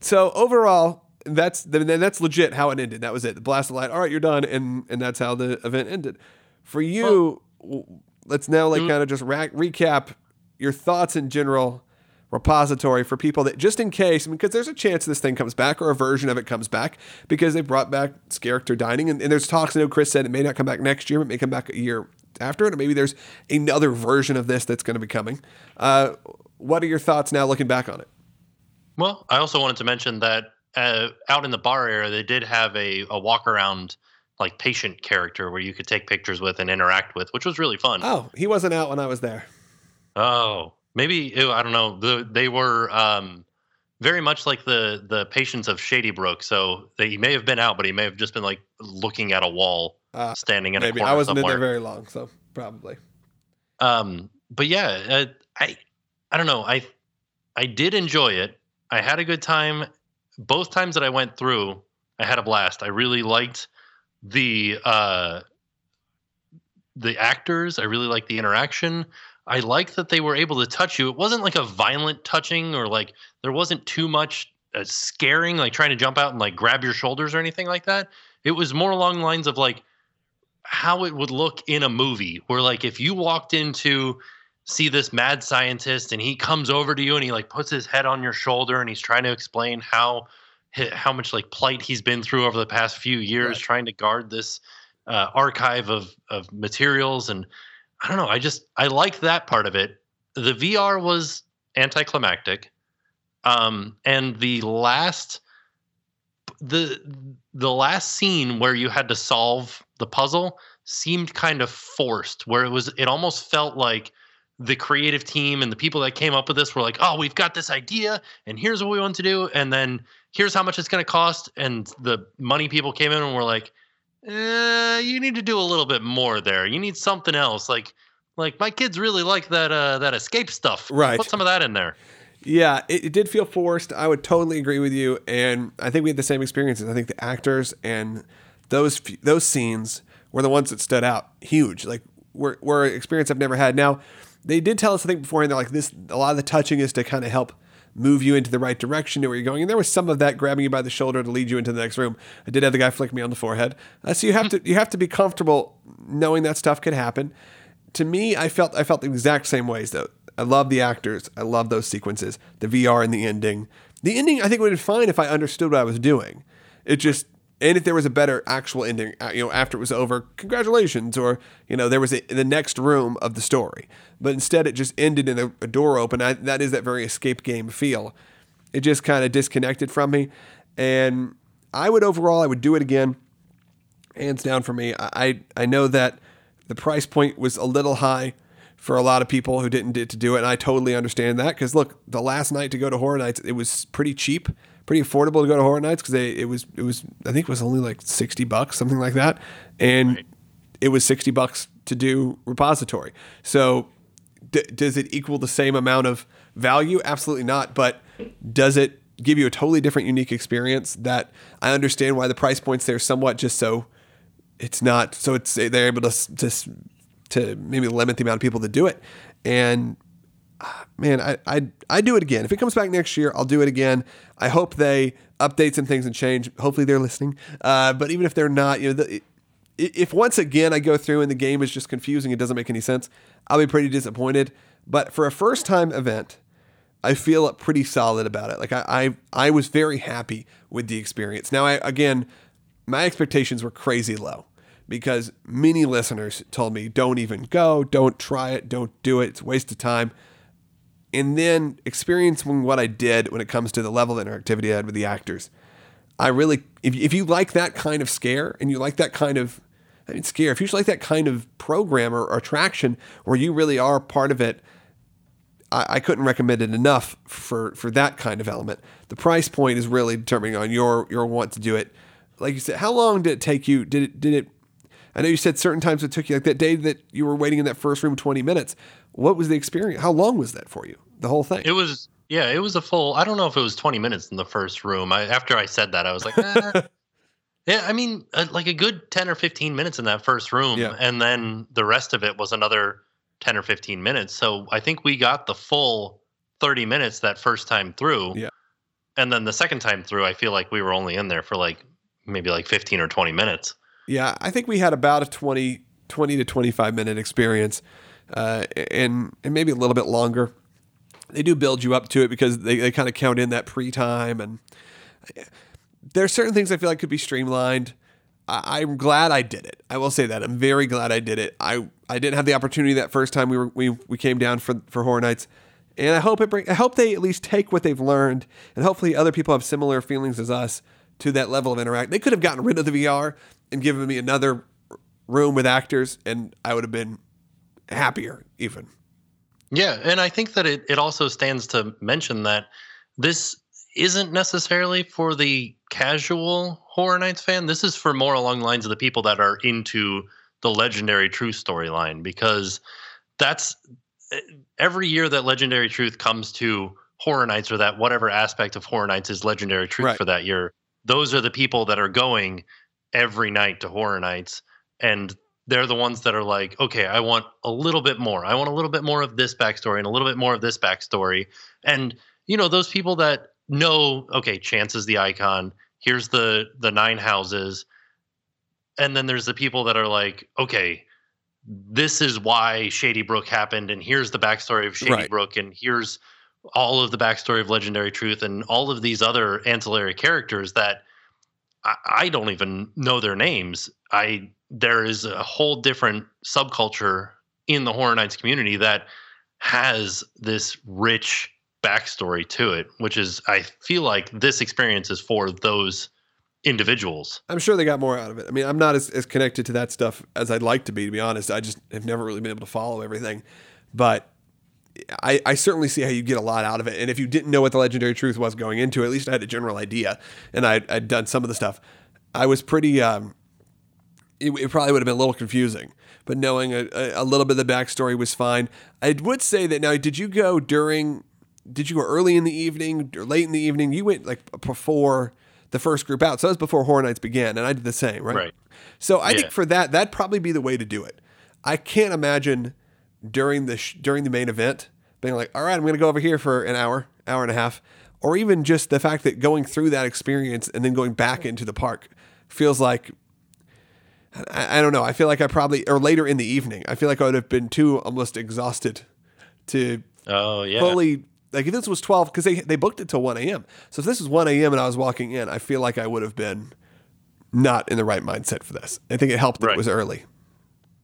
So overall, that's then that's legit how it ended. That was it. The blast of light. All right, you're done, and and that's how the event ended. For you, w let's now like kind of just ra- recap your thoughts in general repository for people that just in case because there's a chance this thing comes back or a version of it comes back because they brought back character dining and, and there's talks i know chris said it may not come back next year it may come back a year after it or maybe there's another version of this that's going to be coming. Uh, what are your thoughts now looking back on it? Well, I also wanted to mention that uh, out in the bar area, they did have a, a walk around like patient character where you could take pictures with and interact with, which was really fun. oh he wasn't out when i was there Oh, maybe ew, I don't know. The, they were um, very much like the the patients of Shady Brook. So they, he may have been out, but he may have just been like looking at a wall, Uh, standing in a maybe corner i wasn't somewhere. in there very long so probably Um, but yeah, uh, I I don't know. I I did enjoy it. I had a good time. Both times that I went through, I had a blast. I really liked the uh, the actors. I really liked the interaction. I like that they were able to touch you. It wasn't like a violent touching or like there wasn't too much uh, scaring, like trying to jump out and like grab your shoulders or anything like that. It was more along the lines of like how it would look in a movie, where like if you walked into see this mad scientist and he comes over to you and he like puts his head on your shoulder and he's trying to explain how how much like plight he's been through over the past few years right. trying to guard this uh, archive of of materials and I don't know I just I like that part of it. The VR was anticlimactic, um, and the last the the last scene where you had to solve the puzzle seemed kind of forced where it was it almost felt like the creative team and the people that came up with this were like, "Oh, we've got this idea, and here's what we want to do, and then here's how much it's going to cost." And the money people came in and were like, eh, "You need to do a little bit more there. You need something else. Like, like my kids really like that uh, that escape stuff. Right. Put some of that in there." Yeah, it, it did feel forced. I would totally agree with you, and I think we had the same experiences. I think the actors and those those scenes were the ones that stood out huge. Like were were experience I've never had. Now they did tell us, I think, beforehand, they're like this. A lot of the touching is to kind of help move you into the right direction to where you're going. And there was some of that grabbing you by the shoulder to lead you into the next room. I did have the guy flick me on the forehead. Uh, so you have to you have to be comfortable knowing that stuff could happen. To me, I felt I felt the exact same ways though. I love the actors. I love those sequences, the VR and the ending. The ending I think would have been fine if I understood what I was doing. It just and if there was a better actual ending, uh, you know, after it was over, congratulations, or you know, there was a, the next room of the story. But instead, it just ended in a, a door open. I, that is that very escape game feel. It just kind of disconnected from me, and I would overall, I would do it again, hands down for me. I I know that the price point was a little high for a lot of people who didn't get to do it, and I totally understand that because look, the last night to go to Horror Nights, it was pretty cheap pretty affordable to go to Horror Nights because it was it was I think it was only like sixty bucks something like that, and right. it was sixty bucks to do repository. So d- does it equal the same amount of value? Absolutely not. But does it give you a totally different, unique experience? That I understand why the price points there somewhat just so it's not so it's they're able to just to maybe limit the amount of people that do it and man, I I I do it again. If it comes back next year, I'll do it again. I hope they update some things and change. Hopefully, they're listening. Uh, but even if they're not, you know, the, if once again I go through and the game is just confusing, it doesn't make any sense. I'll be pretty disappointed. But for a first time event, I feel pretty solid about it. Like I, I I was very happy with the experience. Now I again, my expectations were crazy low because many listeners told me don't even go, don't try it, don't do it, it's a waste of time and then experiencing what I did when it comes to the level of interactivity I had with the actors. I really, if, if you like that kind of scare and you like that kind of, I mean, scare, if you like that kind of program or, or attraction where you really are part of it, I, I, couldn't recommend it enough for, for that kind of element. The price point is really determining on your, your want to do it. Like you said, how long did it take you? Did it, did it, I know you said certain times it took you like that day that you were waiting in that first room 20 minutes. What was the experience? How long was that for you? The whole thing? It was yeah, it was a full. I don't know if it was 20 minutes in the first room. I, after I said that, I was like, eh. yeah. I mean, uh, like a good 10 or 15 minutes in that first room, yeah. and then the rest of it was another 10 or 15 minutes. So I think we got the full 30 minutes that first time through. Yeah. And then the second time through, I feel like we were only in there for like maybe like 15 or 20 minutes. Yeah, I think we had about a 20, 20 to 25 minute experience uh, and, and maybe a little bit longer. They do build you up to it because they, they kind of count in that pre time. And there are certain things I feel like could be streamlined. I, I'm glad I did it. I will say that. I'm very glad I did it. I, I didn't have the opportunity that first time we were we, we came down for for Horror Nights. And I hope it bring, I hope they at least take what they've learned, and hopefully other people have similar feelings as us to that level of interact. They could have gotten rid of the VR and given me another room with actors, and I would have been happier even. Yeah, and I think that it, it also stands to mention that this isn't necessarily for the casual Horror Nights fan. This is for more along the lines of the people that are into the legendary truth storyline because that's eh, every year that legendary truth comes to Horror Nights or that whatever aspect of Horror Nights is legendary truth right. for that year. Those are the people that are going every night to Horror Nights and they're the ones that are like, okay, I want a little bit more. I want a little bit more of this backstory and a little bit more of this backstory. And, you know, those people that know, okay, Chance is the icon. Here's the the nine houses, and then there's the people that are like, okay, this is why Shady Brook happened, and here's the backstory of Shady Right. Brook, and here's all of the backstory of Legendary Truth, and all of these other ancillary characters that I, I don't even know their names. I there is a whole different subculture in the Horror Nights community that has this rich backstory to it, which is I feel like this experience is for those individuals. I'm sure they got more out of it. I mean, I'm not as, as connected to that stuff as I'd like to be, to be honest. I just have never really been able to follow everything. But I, I certainly see how you get a lot out of it. And if you didn't know what the legendary truth was going into, at least I had a general idea. And I, I'd done some of the stuff. I was pretty, um, it, it probably would have been a little confusing. But knowing a, a, a little bit of the backstory was fine. I would say that now, did you go during, did you go early in the evening or late in the evening? You went like before the first group out. So that was before Horror Nights began. And I did the same, right? Right. So I Yeah. think for that, that'd probably be the way to do it. I can't imagine during the sh- during the main event being like, all right, I'm going to go over here for an hour, hour and a half, or even just the fact that going through that experience and then going back into the park feels like. I, I don't know. I feel like I probably, or later in the evening, I feel like I would have been too almost exhausted to Oh yeah. fully like if this was 12 because they, they booked it till 1 a.m so if this was 1 a.m and i was walking in i feel like i would have been not in the right mindset for this i think it helped that Right. it was early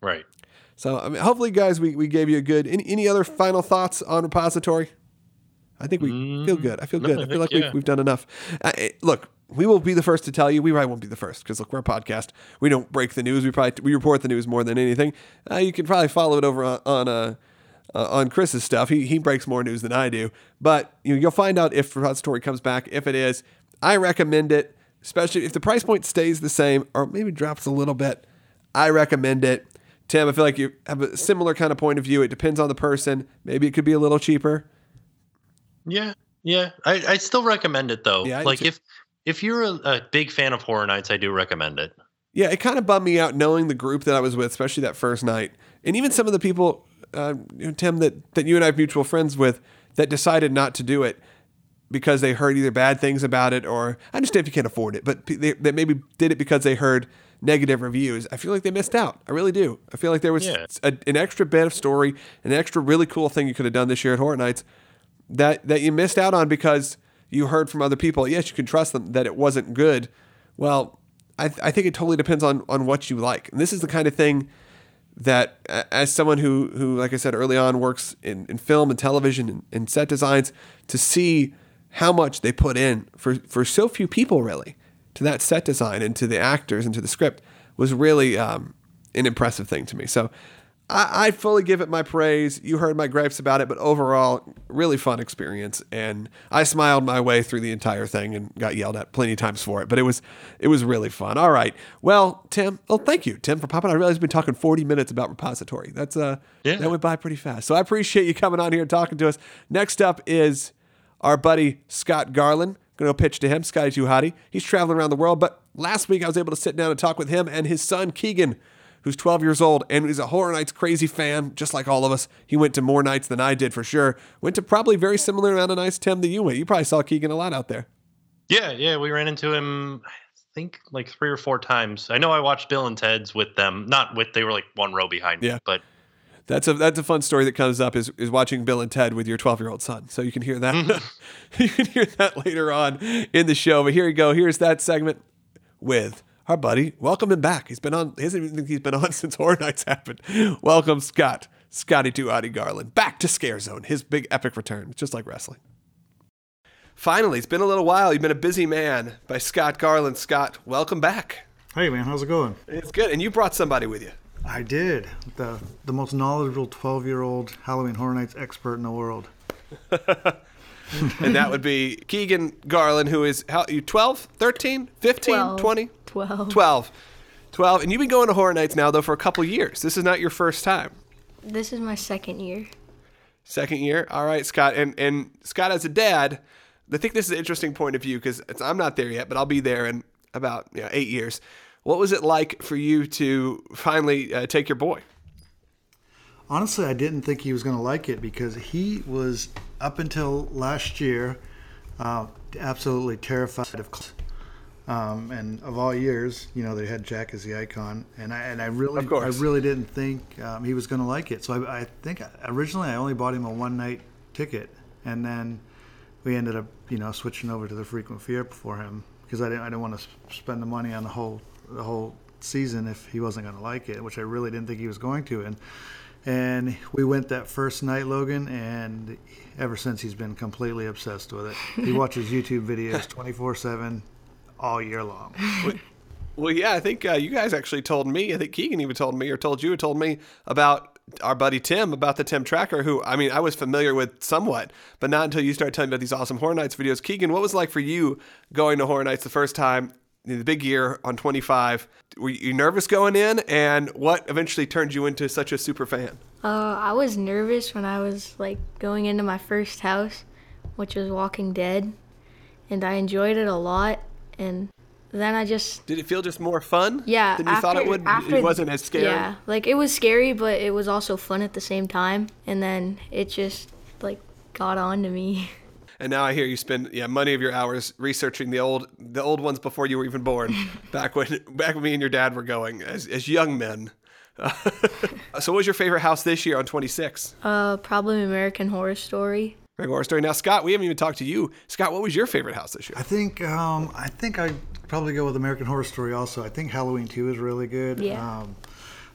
right. So I mean, hopefully guys we, we gave you a good any, any other final thoughts on repository i think we feel good i feel no, good I i feel like yeah. we've, we've done enough uh, eh, look we will be the first to tell you. We probably won't be the first because look, we're a podcast. We don't break the news. We probably we report the news more than anything. Uh, you can probably follow it over on, on uh, uh, on Chris's stuff. He he breaks more news than I do. But you know, you'll find out if Repository comes back. If it is, I recommend it, especially if the price point stays the same or maybe drops a little bit. I recommend it. Tim, I feel like you have a similar kind of point of view. It depends on the person. Maybe it could be a little cheaper. Yeah, yeah. I I still recommend it though. Yeah, I like if if you're a, a big fan of Horror Nights, I do recommend it. Yeah, it kind of bummed me out knowing the group that I was with, especially that first night, and even some of the people, uh, you know, Tim, that that you and I have mutual friends with, that decided not to do it because they heard either bad things about it or I understand if you can't afford it, but they, they maybe did it because they heard negative reviews. I feel like they missed out. I really do. I feel like there was Yeah. a, an extra bit of story, an extra really cool thing you could have done this year at Horror Nights that that you missed out on because you heard from other people. Yes, you can trust them that it wasn't good. Well, I, I think it totally depends on on what you like. And this is the kind of thing that, as someone who who like I said early on works in, in film and television and, and set designs, to see how much they put in for for so few people really to that set design and to the actors and to the script was really um, an impressive thing to me. So I, I fully give it my praise. You heard my gripes about it, but overall, really fun experience, and I smiled my way through the entire thing and got yelled at plenty of times for it. But it was it was really fun. All right, well, Tim, well, thank you, Tim, for popping. I realize we've been talking forty minutes about repository. That's uh, Yeah. that went by pretty fast. So I appreciate you coming on here and talking to us. Next up is our buddy Scott Garland. Gonna go pitch to him, Scotty Too Hottie. He's traveling around the world, but last week I was able to sit down and talk with him and his son Keegan, who's 12 years old and is a Horror Nights crazy fan, just like all of us. He went to more nights than I did for sure. Went to probably very similar amount of nights, Tim, that you went. You probably saw Keegan a lot out there. Yeah, yeah. We ran into him. I think like three or four times. I know I watched Bill and Ted's with them. Not with they were like one row behind Yeah. me, but That's a that's a fun story that comes up is is watching Bill and Ted with your 12 year old son. So you can hear that mm-hmm. you can hear that later on in the show. But here you go. Here's that segment with our buddy. Welcome him back. He's been on. He hasn't even think he's been on since Horror Nights happened. Welcome Scott, Scotty Too Hottie Garland, back to Scare Zone. His big epic return, just like wrestling. Finally, it's been a little while. You've been a busy man. By Scott Garland. Scott, welcome back. Hey man, how's it going? It's good, and you brought somebody with you. I did. The the most knowledgeable 12 year old Halloween Horror Nights expert in the world. and that would be Keegan Garland, who is how you 12, 13, 15, 12. 20, 12. 12. 12. And you've been going to Horror Nights now, though, for a couple years. This is not your first time. This is my second year. Second year. All right, Scott. And, and Scott, as a dad, I think this is an interesting point of view because I'm not there yet, but I'll be there in about you know, eight years. What was it like for you to finally uh, take your boy? Honestly, I didn't think he was going to like it because he was up until last year uh, absolutely terrified of. Um, and of all years, you know, they had Jack as the icon, and I and I really. I really didn't think um, he was going to like it. So I, I think originally I only bought him a one night ticket, and then we ended up, you know, switching over to the frequent fear for him because I didn't, I didn't want to spend the money on the whole, the whole season if he wasn't going to like it, which I really didn't think he was going to, and and we went that first night, Logan, and ever since he's been completely obsessed with it. He watches YouTube videos 24 seven all year long. Well, yeah, I think uh, you guys actually told me. I think Keegan even told me, or told you, told me about our buddy Tim, about the Tim Tracker. Who, I mean, I was familiar with somewhat, but not until you started telling me about these awesome Horror Nights videos. Keegan, what was it like for you going to Horror Nights the first time, the big year on 25? Were you nervous going in, and what eventually turned you into such a super fan? Uh, I was nervous when I was like going into my first house, which was Walking Dead, and I enjoyed it a lot. And then I just Did it feel just more fun? yeah than you after, thought it would. After, it wasn't as scary. Yeah, like it was scary, but it was also fun at the same time. And then it just like got on to me. And now I hear you spend yeah money of your hours researching the old the old ones before you were even born, back when back when me and your dad were going as as young men. so, what was your favorite house this year on 26? Uh, probably American Horror Story. Greg Horror Story. Now, Scott, we haven't even talked to you. Scott, what was your favorite house this year? I think um, I think I'd probably go with American Horror Story also. I think Halloween 2 is really good. Yeah. Um,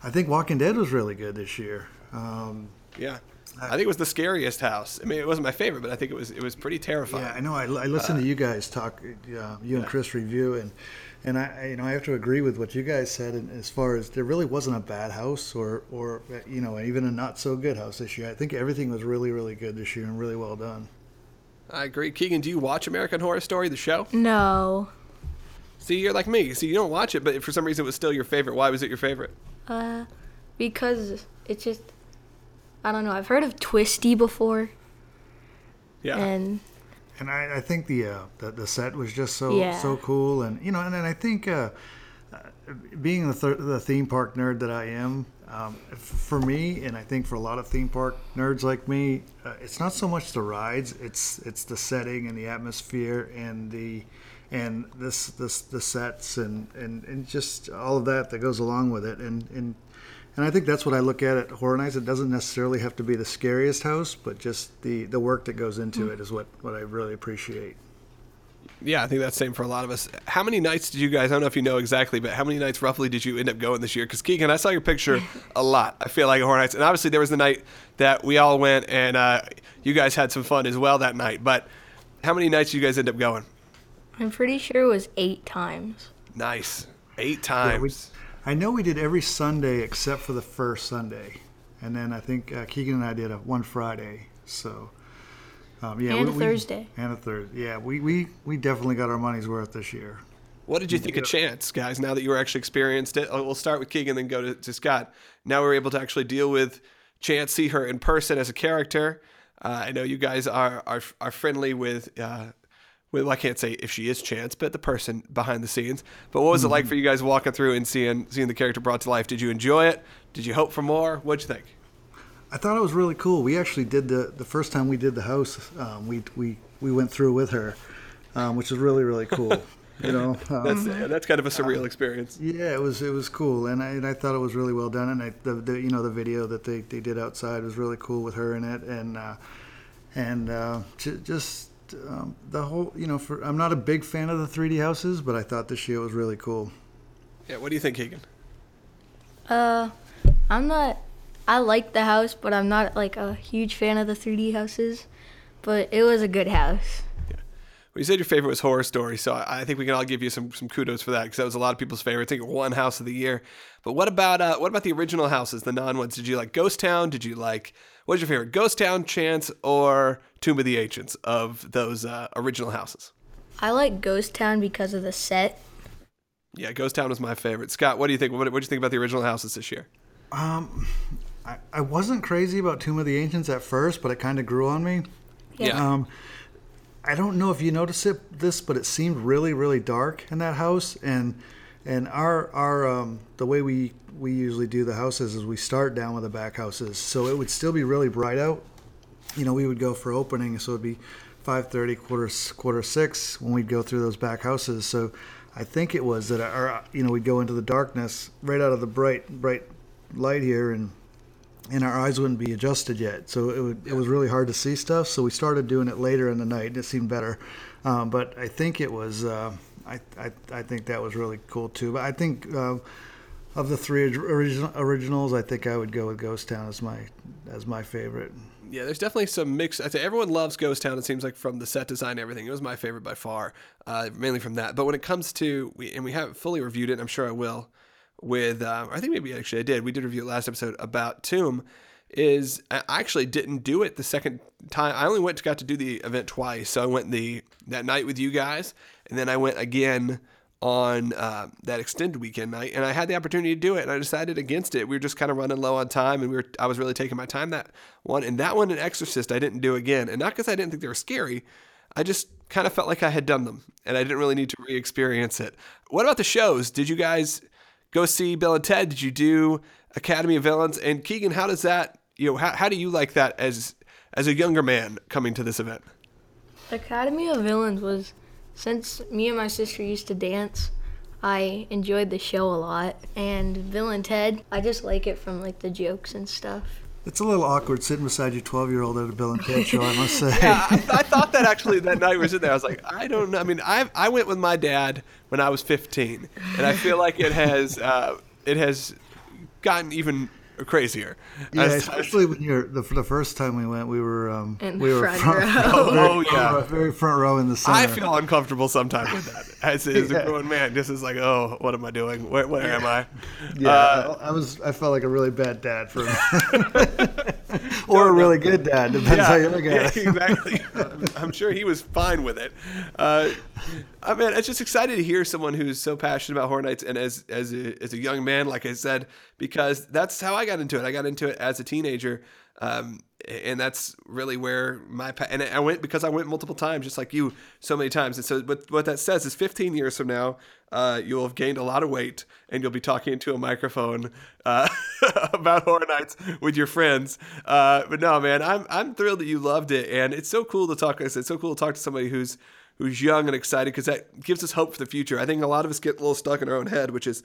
I think Walking Dead was really good this year. Um, Yeah, I think it was the scariest house. I mean, it wasn't my favorite, but I think it was it was pretty terrifying. yeah, I know. I, I listened to you guys talk, uh, you and Chris review, and and I I- you know I have to agree with what you guys said. And as far as there really wasn't a bad house or or uh, you know even a not so good house this year. I think everything was really really good this year and really well done. I agree. Keegan, do you watch American Horror Story, the show? No. See, you're like me. See, you don't watch it, but for some reason it was still your favorite. Why was it your favorite? Uh, because it's just I don't know. I've heard of Twisty before, Yeah. and And I, I think the, uh, the the set was just so Yeah. so cool, and you know, and then I think uh, uh, being the th- the theme park nerd that I am, um, f- for me, and I think for a lot of theme park nerds like me, uh, it's not so much the rides; it's it's the setting and the atmosphere and the and this this the sets and, and and just all of that that goes along with it, and and. And I think that's what I look at at Horror Nights. It doesn't necessarily have to be the scariest house, but just the, the work that goes into it is what, what I really appreciate. Yeah, I think that's the same for a lot of us. How many nights did you guys? I don't know if you know exactly, but how many nights roughly did you end up going this year? Because Keegan, I saw your picture a lot. I feel like at Horror Nights, and obviously there was the night that we all went, and uh, you guys had some fun as well that night. But how many nights did you guys end up going? I'm pretty sure it was eight times. Nice, eight Yeah, we- times. I know we did every Sunday except for the first Sunday, and then I think uh, Keegan and I did a one Friday. So, um, yeah, And we, a we- Thursday. and a Thursday. Yeah, we, we we definitely got our money's worth this year. What did you think of Chance, guys? Now that you were actually experienced it, we'll start with Keegan, then go to, to Scott. Now we're able to actually deal with Chance, see her in person as a character. Uh, I know you guys are are, are friendly with. Uh, well, I can't say if she is Chance, but the person behind the scenes. But what was it like for you guys walking through and seeing seeing the character brought to life? Did you enjoy it? Did you hope for more? What'd you think? I thought it was really cool. We actually did the the first time we did the house. Um, we we we went through with her, um, which was really really cool. you know, um, That's that's kind of a surreal experience. Yeah, it was it was cool, and I, and I thought it was really well done. And I, the, the you know the video that they, they did outside was really cool with her in it, and uh, and uh, j- just um, the whole you know for I'm not a big fan of the 3D houses, but I thought this year was really cool. Yeah. What do you think, Keegan? Uh, I'm not. I like the house, but I'm not like a huge fan of the 3D houses. But it was a good house. Well, you said your favorite was Horror Story, so I I think we can all give you some, some kudos for that because that was a lot of people's favorite. I think one house of the year. But what about uh, what about the original houses, the non ones? Did you like Ghost Town? Did you like what's your favorite, Ghost Town, Chance, or Tomb of the Ancients of those uh, original houses? I like Ghost Town because of the set. Yeah, Ghost Town was my favorite. Scott, what do you think? What do you think about the original houses this year? Um, I, I wasn't crazy about Tomb of the Ancients at first, but it kind of grew on me. Yeah. Um, I don't know if you noticed it this, but it seemed really, really dark in that house. And and our our um, the way we we usually do the houses is we start down with the back houses, so it would still be really bright out. You know, we would go for opening, so it'd be five thirty, quarter quarter six when we'd go through those back houses. So I think it was that our you know we'd go into the darkness right out of the bright bright light here and and our eyes wouldn't be adjusted yet. So it, would, it was really hard to see stuff. So we started doing it later in the night, and it seemed better. Um, but I think it was, uh, I, I, I think that was really cool too. But I think uh, of the three original, originals, I think I would go with Ghost Town as my as my favorite. Yeah, there's definitely some mix. I say everyone loves Ghost Town. It seems like from the set design, everything. It was my favorite by far, uh, mainly from that. But when it comes to, we, and we haven't fully reviewed it, I'm sure I will with um, I think maybe actually I did. We did review it last episode about Tomb. Is I actually didn't do it the second time. I only went to, got to do the event twice. So I went the that night with you guys, and then I went again on uh, that extended weekend night, and I had the opportunity to do it, and I decided against it. We were just kind of running low on time, and we were I was really taking my time that one, and that one, an Exorcist, I didn't do again, and not because I didn't think they were scary. I just kind of felt like I had done them, and I didn't really need to re-experience it. What about the shows? Did you guys? Go see Bill and Ted. Did you do Academy of Villains? And Keegan, how does that, you know, how, how do you like that as as a younger man coming to this event? Academy of Villains was since me and my sister used to dance. I enjoyed the show a lot, and Bill and Ted. I just like it from like the jokes and stuff. It's a little awkward sitting beside your 12 year old at a Bill and Ted show, I must say. yeah, I, I, thought that actually that night we were sitting there. I was like, I don't know. I mean, I I went with my dad when I was 15, and I feel like it has uh, it has gotten even crazier. Yeah, especially when you're the, the first time we went, we were um, in we were front, front row. oh, oh yeah, very front row in the center. I feel uncomfortable sometimes with that. As, as a grown man, this is like, oh, what am I doing? Where, where am I? Yeah, uh, I, I was. I felt like a really bad dad for, or a really good dad. Depends yeah, how you look at it. exactly. I'm sure he was fine with it. Uh, I mean, it's just excited to hear someone who's so passionate about Horror Nights, and as as a, as a young man, like I said, because that's how I got into it. I got into it as a teenager. Um, and that's really where my and I went because I went multiple times, just like you, so many times. And so, what what that says is, 15 years from now, uh, you'll have gained a lot of weight, and you'll be talking into a microphone uh, about Horror Nights with your friends. Uh, but no, man, I'm I'm thrilled that you loved it, and it's so cool to talk. It's so cool to talk to somebody who's who's young and excited because that gives us hope for the future. I think a lot of us get a little stuck in our own head, which is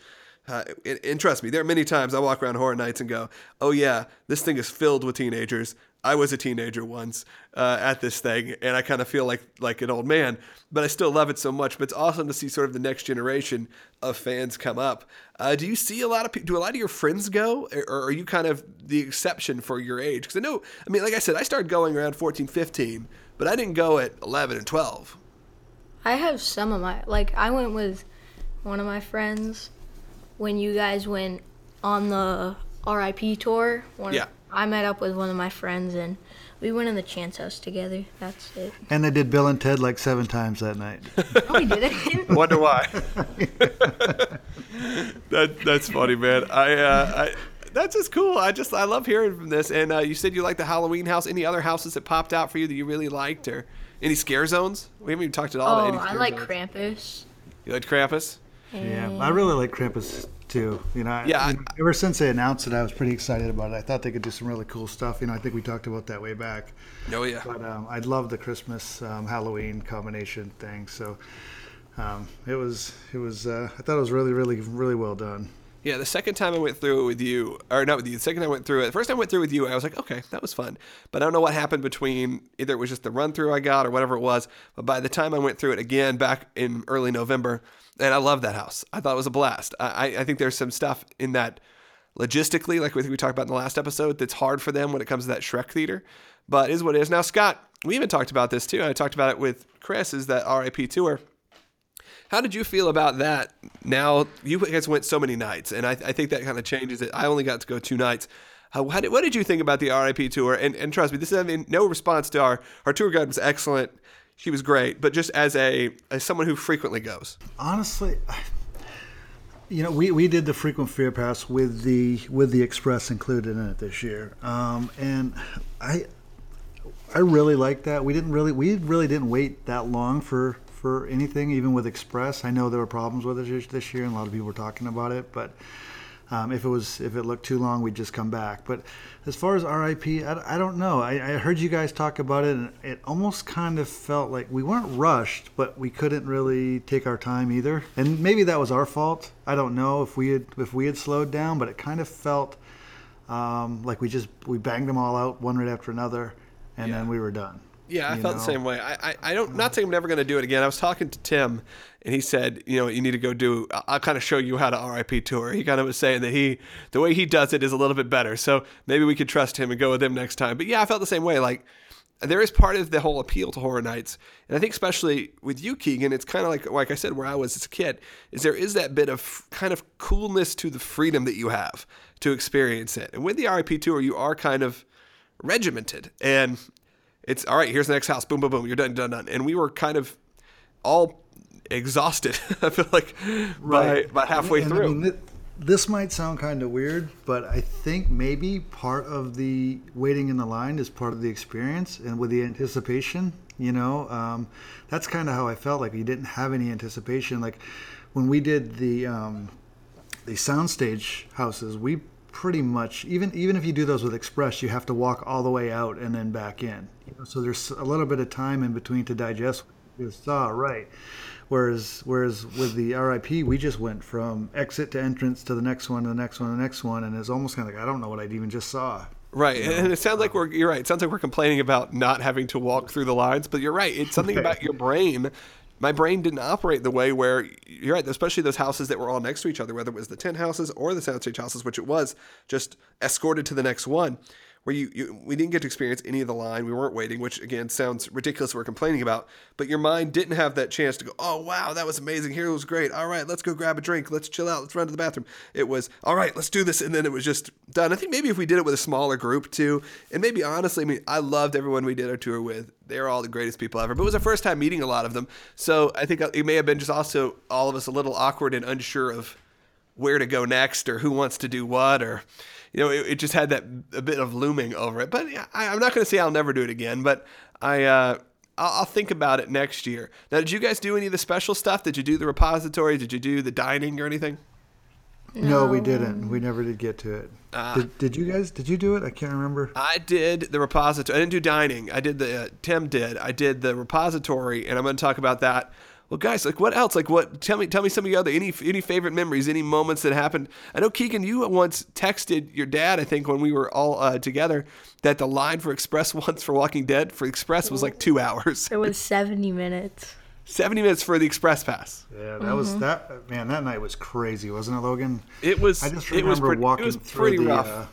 and, and, trust me, there are many times I walk around Horror Nights and go, "Oh yeah, this thing is filled with teenagers. I was a teenager once uh, at this thing, and I kind of feel like like an old man, but I still love it so much. But it's awesome to see sort of the next generation of fans come up. Uh, do you see a lot of people? Do a lot of your friends go, or are you kind of the exception for your age? Because I know, I mean, like I said, I started going around 14, 15, but I didn't go at 11 and 12. I have some of my like I went with one of my friends when you guys went on the RIP tour. One, yeah. I met up with one of my friends and we went in the Chance House together. That's it. And they did Bill and Ted like seven times that night. no, we didn't. Wonder why. that that's funny, man. I, uh, I that's just cool. I just I love hearing from this. And uh, you said you like the Halloween house. Any other houses that popped out for you that you really liked, or any scare zones? We haven't even talked at all oh, about any. I like zones. Krampus. You like Krampus? Yeah, I really like Krampus too. You know, Yeah, I, I- ever since they announced it, I was pretty excited about it. I thought they could do some really cool stuff. You know, I think we talked about that way back. Oh yeah. But um, I love the Christmas um, Halloween combination thing. So um, it was it was uh, I thought it was really really really well done. Yeah, the second time I went through it with you, or not with you, the second time I went through it, the first time I went through with you, I was like, okay, that was fun. But I don't know what happened between either it was just the run through I got or whatever it was. But by the time I went through it again back in early November, and I love that house. I thought it was a blast. I, I think there's some stuff in that logistically, like we talked about in the last episode, that's hard for them when it comes to that Shrek theater. But is what it is. Now, Scott, we even talked about this too. I talked about it with Chris, is that RIP tour. How did you feel about that? Now you guys went so many nights, and I, I think that kind of changes it. I only got to go two nights. How, how did, what did you think about the RIP tour? And, and trust me, this is I mean, no response to our our tour guide was excellent. She was great, but just as a as someone who frequently goes, Honestly, you know, we, we did the frequent fear pass with the with the express included in it this year, um, and I I really like that. We didn't really we really didn't wait that long for for anything, even with express. I know there were problems with it this year, and a lot of people were talking about it, but Um, if it was if it looked too long, we'd just come back. But as far as RIP, I, I don't know. I, I heard you guys talk about it, and it almost kind of felt like we weren't rushed, but we couldn't really take our time either. And maybe that was our fault. I don't know if we had if we had slowed down, but it kind of felt um, like we just we banged them all out one right after another, and Yeah. then we were done. Yeah, I felt the same way. I, I, I don't not oh. saying I'm never going to do it again. I was talking to Tim, and he said, you know, you need to go do. I'll- I'll kind of show you how to RIP tour. He kind of was saying that he, the way he does it is a little bit better. So maybe we could trust him and go with him next time. But yeah, I felt the same way. Like there is part of the whole appeal to horror nights, and I think especially with you, Keegan, it's kind of like like I said, where I was as a kid, is there is that bit of kind of coolness to the freedom that you have to experience it. And with the RIP tour, you are kind of regimented and it's all right here's the next house. Boom boom boom. You're done done done. And we were kind of all exhausted i feel like by about halfway And, I through. mean, thi- this might sound kind of weird, but I think maybe part of the waiting in the line is part of the experience, and with the anticipation, you know, um, that's kind of how I felt. Like you didn't have any anticipation. Like when we did the um, the soundstage houses, we pretty much even even if you do those with Express, you have to walk all the way out and then back in. You know, so there's a little bit of time in between to digest what you saw, right? Whereas whereas with the RIP, we just went from exit to entrance to the next one, to the next one, to the next one, and it's almost kind of like I don't know what I even just saw. right and it sounds like we're you're right it sounds like we're complaining about not having to walk through the lines but you're right it's something about your brain my brain didn't operate the way where you're right, especially those houses that were all next to each other, whether it was the tent houses or the soundstage houses, which it was, just escorted to the next one. Where you, you we didn't get to experience any of the line, we weren't waiting, which again sounds ridiculous. We're complaining about, but your mind didn't have that chance to go. Oh wow, that was amazing! Here was great. All right, let's go grab a drink. Let's chill out. Let's run to the bathroom. It was all right. Let's do this, and then it was just done. I think maybe if we did it with a smaller group too, and maybe honestly, I mean, I loved everyone we did our tour with. They're all the greatest people ever. But it was our first time meeting a lot of them, so I think it may have been just also all of us a little awkward and unsure of where to go next or who wants to do what or you know it, it just had that a bit of looming over it but I, i'm not going to say i'll never do it again but i uh I'll, I'll think about it next year now did you guys do any of the special stuff did you do the repository did you do the dining or anything No, we didn't. We never did get to it. Ah. did, did you guys? Did you do it? I can't remember. I did the repository. I didn't do dining. I did the uh, Tim did. I did the repository, and I'm going to talk about that. Well, guys, like what else? Like what? Tell me, tell me some of your other any any favorite memories, any moments that happened. I know Keegan, you once texted your dad. I think when we were all uh, together, that the line for Express once for Walking Dead for Express was like two hours, It was 70 minutes. seventy minutes for the Express pass. Yeah, that was that. Man, that night was crazy, wasn't it, Logan? It was. I just it was remember pretty, walking It was through pretty the. rough. Uh,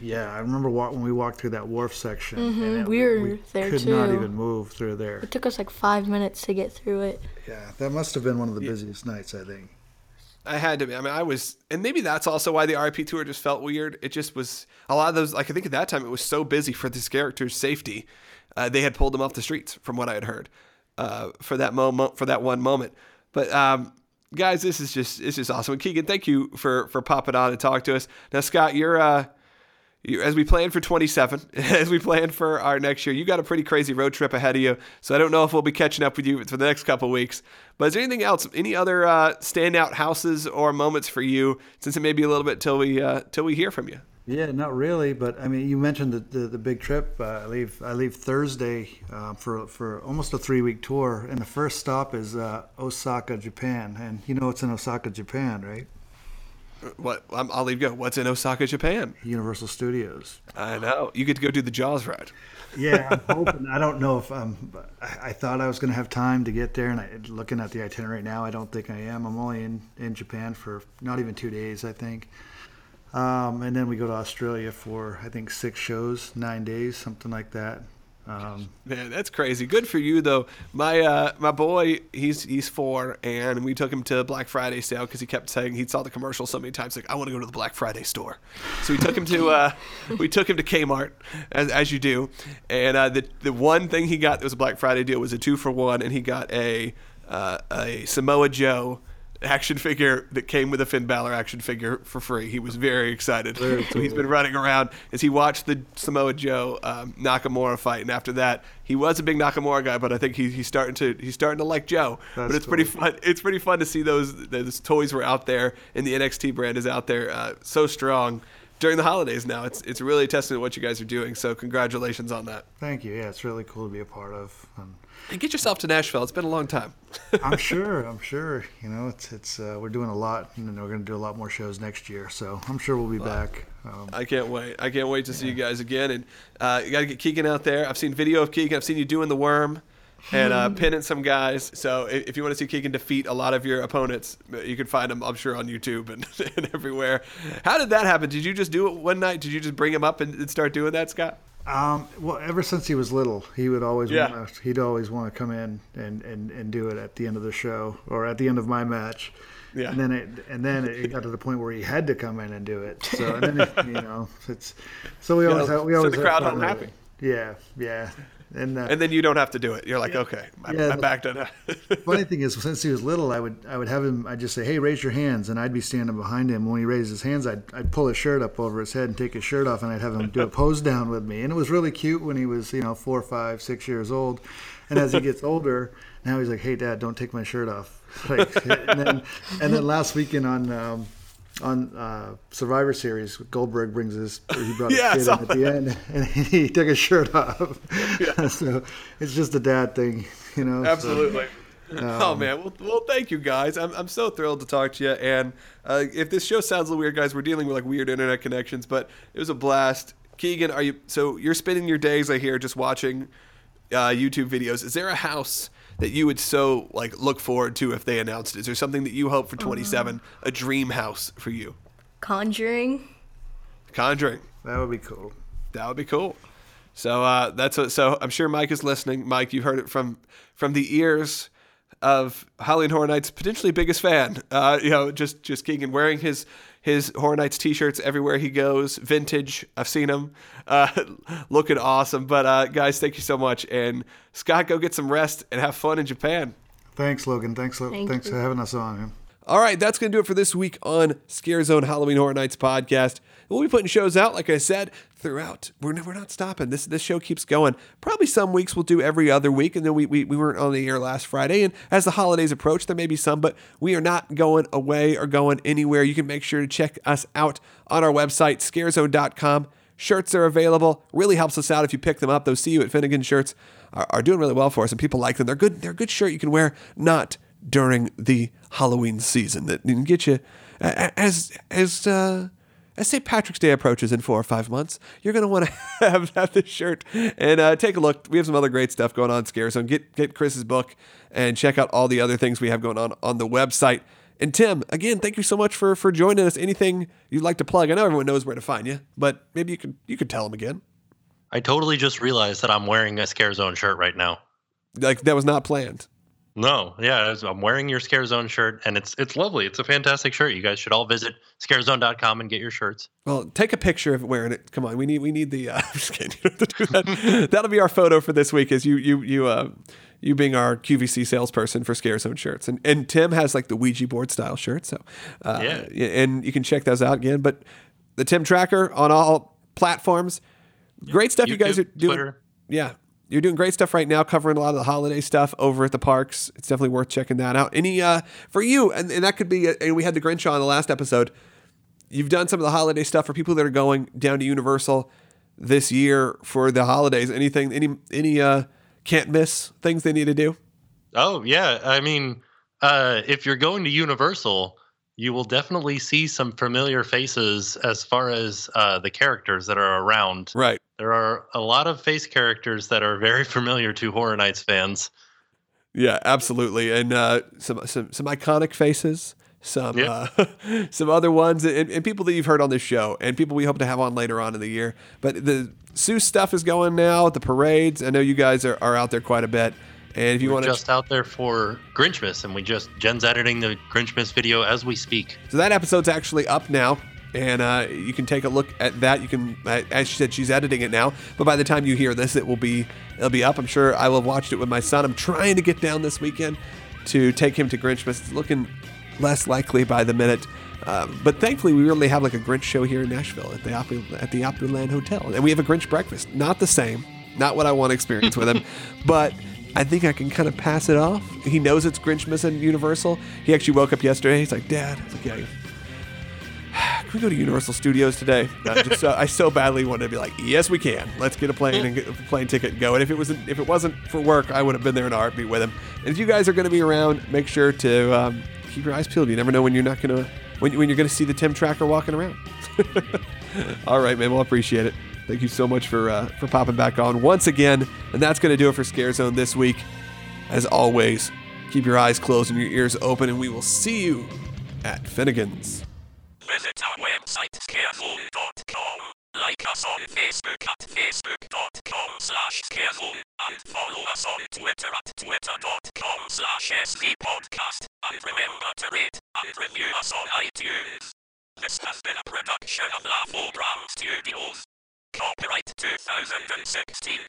yeah, I remember walk, when we walked through that wharf section. and it- we were there too. could not even move through there. It took us like five minutes to get through it. Yeah, that must have been one of the busiest nights, I think. I had to be. I mean, I was, and maybe that's also why the RP tour just felt weird. It just was a lot of those. Like I think at that time it was so busy for this character's safety, uh, they had pulled them off the streets, from what I had heard, uh, for that moment, for that one moment. But um, guys, this is just it's just awesome. And Keegan, thank you for for popping on and talk to us. Now, Scott, you're. Uh, you, as we plan for 27, as we plan for our next year, you got a pretty crazy road trip ahead of you. So I don't know if we'll be catching up with you for the next couple weeks. But is there anything else, any other uh, standout houses or moments for you? Since it may be a little bit till we uh, till we hear from you. Yeah, not really, but I mean, you mentioned the the, the big trip. Uh, I leave I leave Thursday uh, for for almost a three week tour, and the first stop is uh, Osaka, Japan, and you know it's in Osaka, Japan, right? What I'm, I'll leave you go. What's in Osaka, Japan? Universal Studios. I know you get to go do the Jaws ride. Yeah, I'm hoping. I don't know if um, I, I thought I was going to have time to get there, and I, looking at the itinerary now, I don't think I am. I'm only in in Japan for not even two days, I think. Um, and then we go to Australia for I think six shows, nine days, something like that. Um, Man, that's crazy. Good for you though. My uh, my boy, he's he's four, and we took him to Black Friday sale because he kept saying he saw the commercial so many times, like I want to go to the Black Friday store. So we took him to uh, we took him to Kmart, as, as you do, and uh, the the one thing he got that was a Black Friday deal was a two for one, and he got a uh, a Samoa Joe action figure that came with a Finn Balor action figure for free. He was very excited. so he's been running around as he watched the Samoa Joe um, Nakamura fight, and after that, he was a big Nakamura guy, but I think he, he's starting to he's starting to like Joe. That's but it's cool. pretty fun. It's pretty fun to see those those toys were out there, and the NXT brand is out there uh, so strong during the holidays. Now it's it's really a testament to what you guys are doing. So congratulations on that. Thank you. Yeah, it's really cool to be a part of. And And get yourself to Nashville. It's been a long time. I'm sure. I'm sure. You know, it's it's uh, we're doing a lot, and we're going to do a lot more shows next year. So I'm sure we'll be back. Um, I can't wait. I can't wait to see you guys again. And uh, you got to get Keegan out there. I've seen video of Keegan. I've seen you doing the worm and uh, pinning some guys. So i- if you want to see Keegan defeat a lot of your opponents, you can find him, I'm sure, on YouTube and, and everywhere. How did that happen? Did you just do it one night? Did you just bring him up and, and start doing that, Scott? Um, well, ever since he was little, he would always Yeah. want to, he'd always want to come in and, and, and do it at the end of the show or at the end of my match. Yeah. And then it and then it got to the point where he had to come in and do it. So and then it, you know it's so we always have, we so always the crowd fun home with happy. it. Yeah, yeah. And, uh, And then you don't have to do it. You're like, okay, I, Yeah, the- backed it. funny thing is, since he was little, I would I would have him. I'd just say, "Hey, raise your hands," and I'd be standing behind him. When he raised his hands, I'd I'd pull his shirt up over his head and take his shirt off, and I'd have him do a pose down with me. And it was really cute when he was, you know, four, five, six years old. And as he gets older, now he's like, "Hey, Dad, don't take my shirt off." Like, and then and then last weekend on. Um, on uh, Survivor Series, Goldberg brings his he brought his Yeah, kid in at the end, and he took his shirt off. so it's just a dad thing, you know. so- Absolutely. oh Um, man, well, well, thank you guys. I'm, I'm so thrilled to talk to you. And uh, if this show sounds a little weird, guys, we're dealing with like weird internet connections, but it was a blast. Keegan, are you? So you're spending your days, I hear, just watching uh, YouTube videos. Is there a house that you would so like look forward to if they announced it? Is there something that you hope for 27? A dream house for you? Conjuring. Conjuring. That would be cool. That would be cool. So uh, that's what. So I'm sure Mike is listening. Mike, you've heard it from from the ears of Halloween Horror Nights' potentially biggest fan. Uh, you know, just just Keegan wearing his his Horror Nights t-shirts everywhere he goes. Vintage. I've seen him. Uh, looking awesome. But uh, guys, thank you so much. And Scott, go get some rest and have fun in Japan. Thanks, Logan. Thanks, Lo- Thank thanks you. for having us on. Man. All right, that's going to do it for this week on Scare Zone Halloween Horror Nights podcast. We'll be putting shows out, like I said, throughout. We're, we're not stopping. This this show keeps going. Probably some weeks we'll do every other week, and then we, we, we weren't on the air last Friday. And as the holidays approach, there may be some, but we are not going away or going anywhere. You can make sure to check us out on our website, scarezone.com. Shirts are available. Really helps us out if you pick them up. Those See You at Finnegan shirts are, are doing really well for us, and people like them. They're good. They're a good shirt you can wear, not during the Halloween season. That can get you as as uh, as St. Patrick's Day approaches in four or five months. You're gonna want to have, have this shirt and uh, take a look. We have some other great stuff going on. Scare Zone. Get get Chris's book and check out all the other things we have going on on the website. And Tim, again, thank you so much for for joining us. Anything you'd like to plug? I know everyone knows where to find you, but maybe you could you could tell them again. I totally just realized that I'm wearing a Scare Zone shirt right now. Like that was not planned. No, yeah, I'm wearing your Scare Zone shirt, and it's it's lovely. It's a fantastic shirt. You guys should all visit scarezone.com and get your shirts. Well, take a picture of wearing it. Come on, we need we need the. Uh, I'm just kidding. You don't have to do that. That'll be our photo for this week. Is you you you uh you being our QVC salesperson for Scare Zone shirts, and and Tim has like the Ouija board style shirt. So uh, Yeah. and you can check those out again. But the Tim Tracker on all platforms, great stuff you guys are doing. Twitter. Yeah. You're doing great stuff right now, covering a lot of the holiday stuff over at the parks. It's definitely worth checking that out. Any uh for you, and, and that could be, and we had the Grinch on the last episode. You've done some of the holiday stuff for people that are going down to Universal this year for the holidays. Anything, any, any uh can't miss things they need to do. Oh yeah, I mean, uh, if you're going to Universal, you will definitely see some familiar faces as far as uh, the characters that are around. Right. There are a lot of face characters that are very familiar to Horror Nights fans. Yeah, absolutely, and uh, some some some iconic faces, some Yeah. uh, some other ones, and, and people that you've heard on this show, and people we hope to have on later on in the year. But the Seuss stuff is going now. The parades, I know you guys are, are out there quite a bit, and if you We're want to, just out there for Grinchmas, and we just Jen's editing the Grinchmas video as we speak. so that episode's actually up now. And uh, you can take a look at that. You can, uh, as she said, she's editing it now. But by the time you hear this, it will be it'll be up. I'm sure I will have watched it with my son. I'm trying to get down this weekend to take him to Grinchmas. It's looking less likely by the minute. Um, but thankfully, we really have like a Grinch show here in Nashville at the Opry, at the Opryland Hotel, and we have a Grinch breakfast. Not the same, not what I want to experience with him, but I think I can kind of pass it off. He knows it's Grinchmas and Universal. He actually woke up yesterday. He's like, Dad, I was like, yeah. Can we go to Universal Studios today? I, just, uh, I so badly wanted to be like, yes, we can. Let's get a plane and get a plane ticket and go. And if it wasn't, if it wasn't for work, I would have been there in a heartbeat with him. And if you guys are going to be around, make sure to um, keep your eyes peeled. You never know when you're not going to, when, when you're going to see the Tim Tracker walking around. All right, man. Well, appreciate it. Thank you so much for uh, for popping back on once again. And that's going to do it for Scare Zone this week. As always, keep your eyes closed and your ears open, and we will see you at Finnegan's. Visit our website scareful.com. Like us on Facebook at facebook.com slash scareful. And follow us on Twitter at twitter.com slash svpodcast. And remember to rate and review us on iTunes. This has been a production of Laughable Brown Studios. Copyright 2016.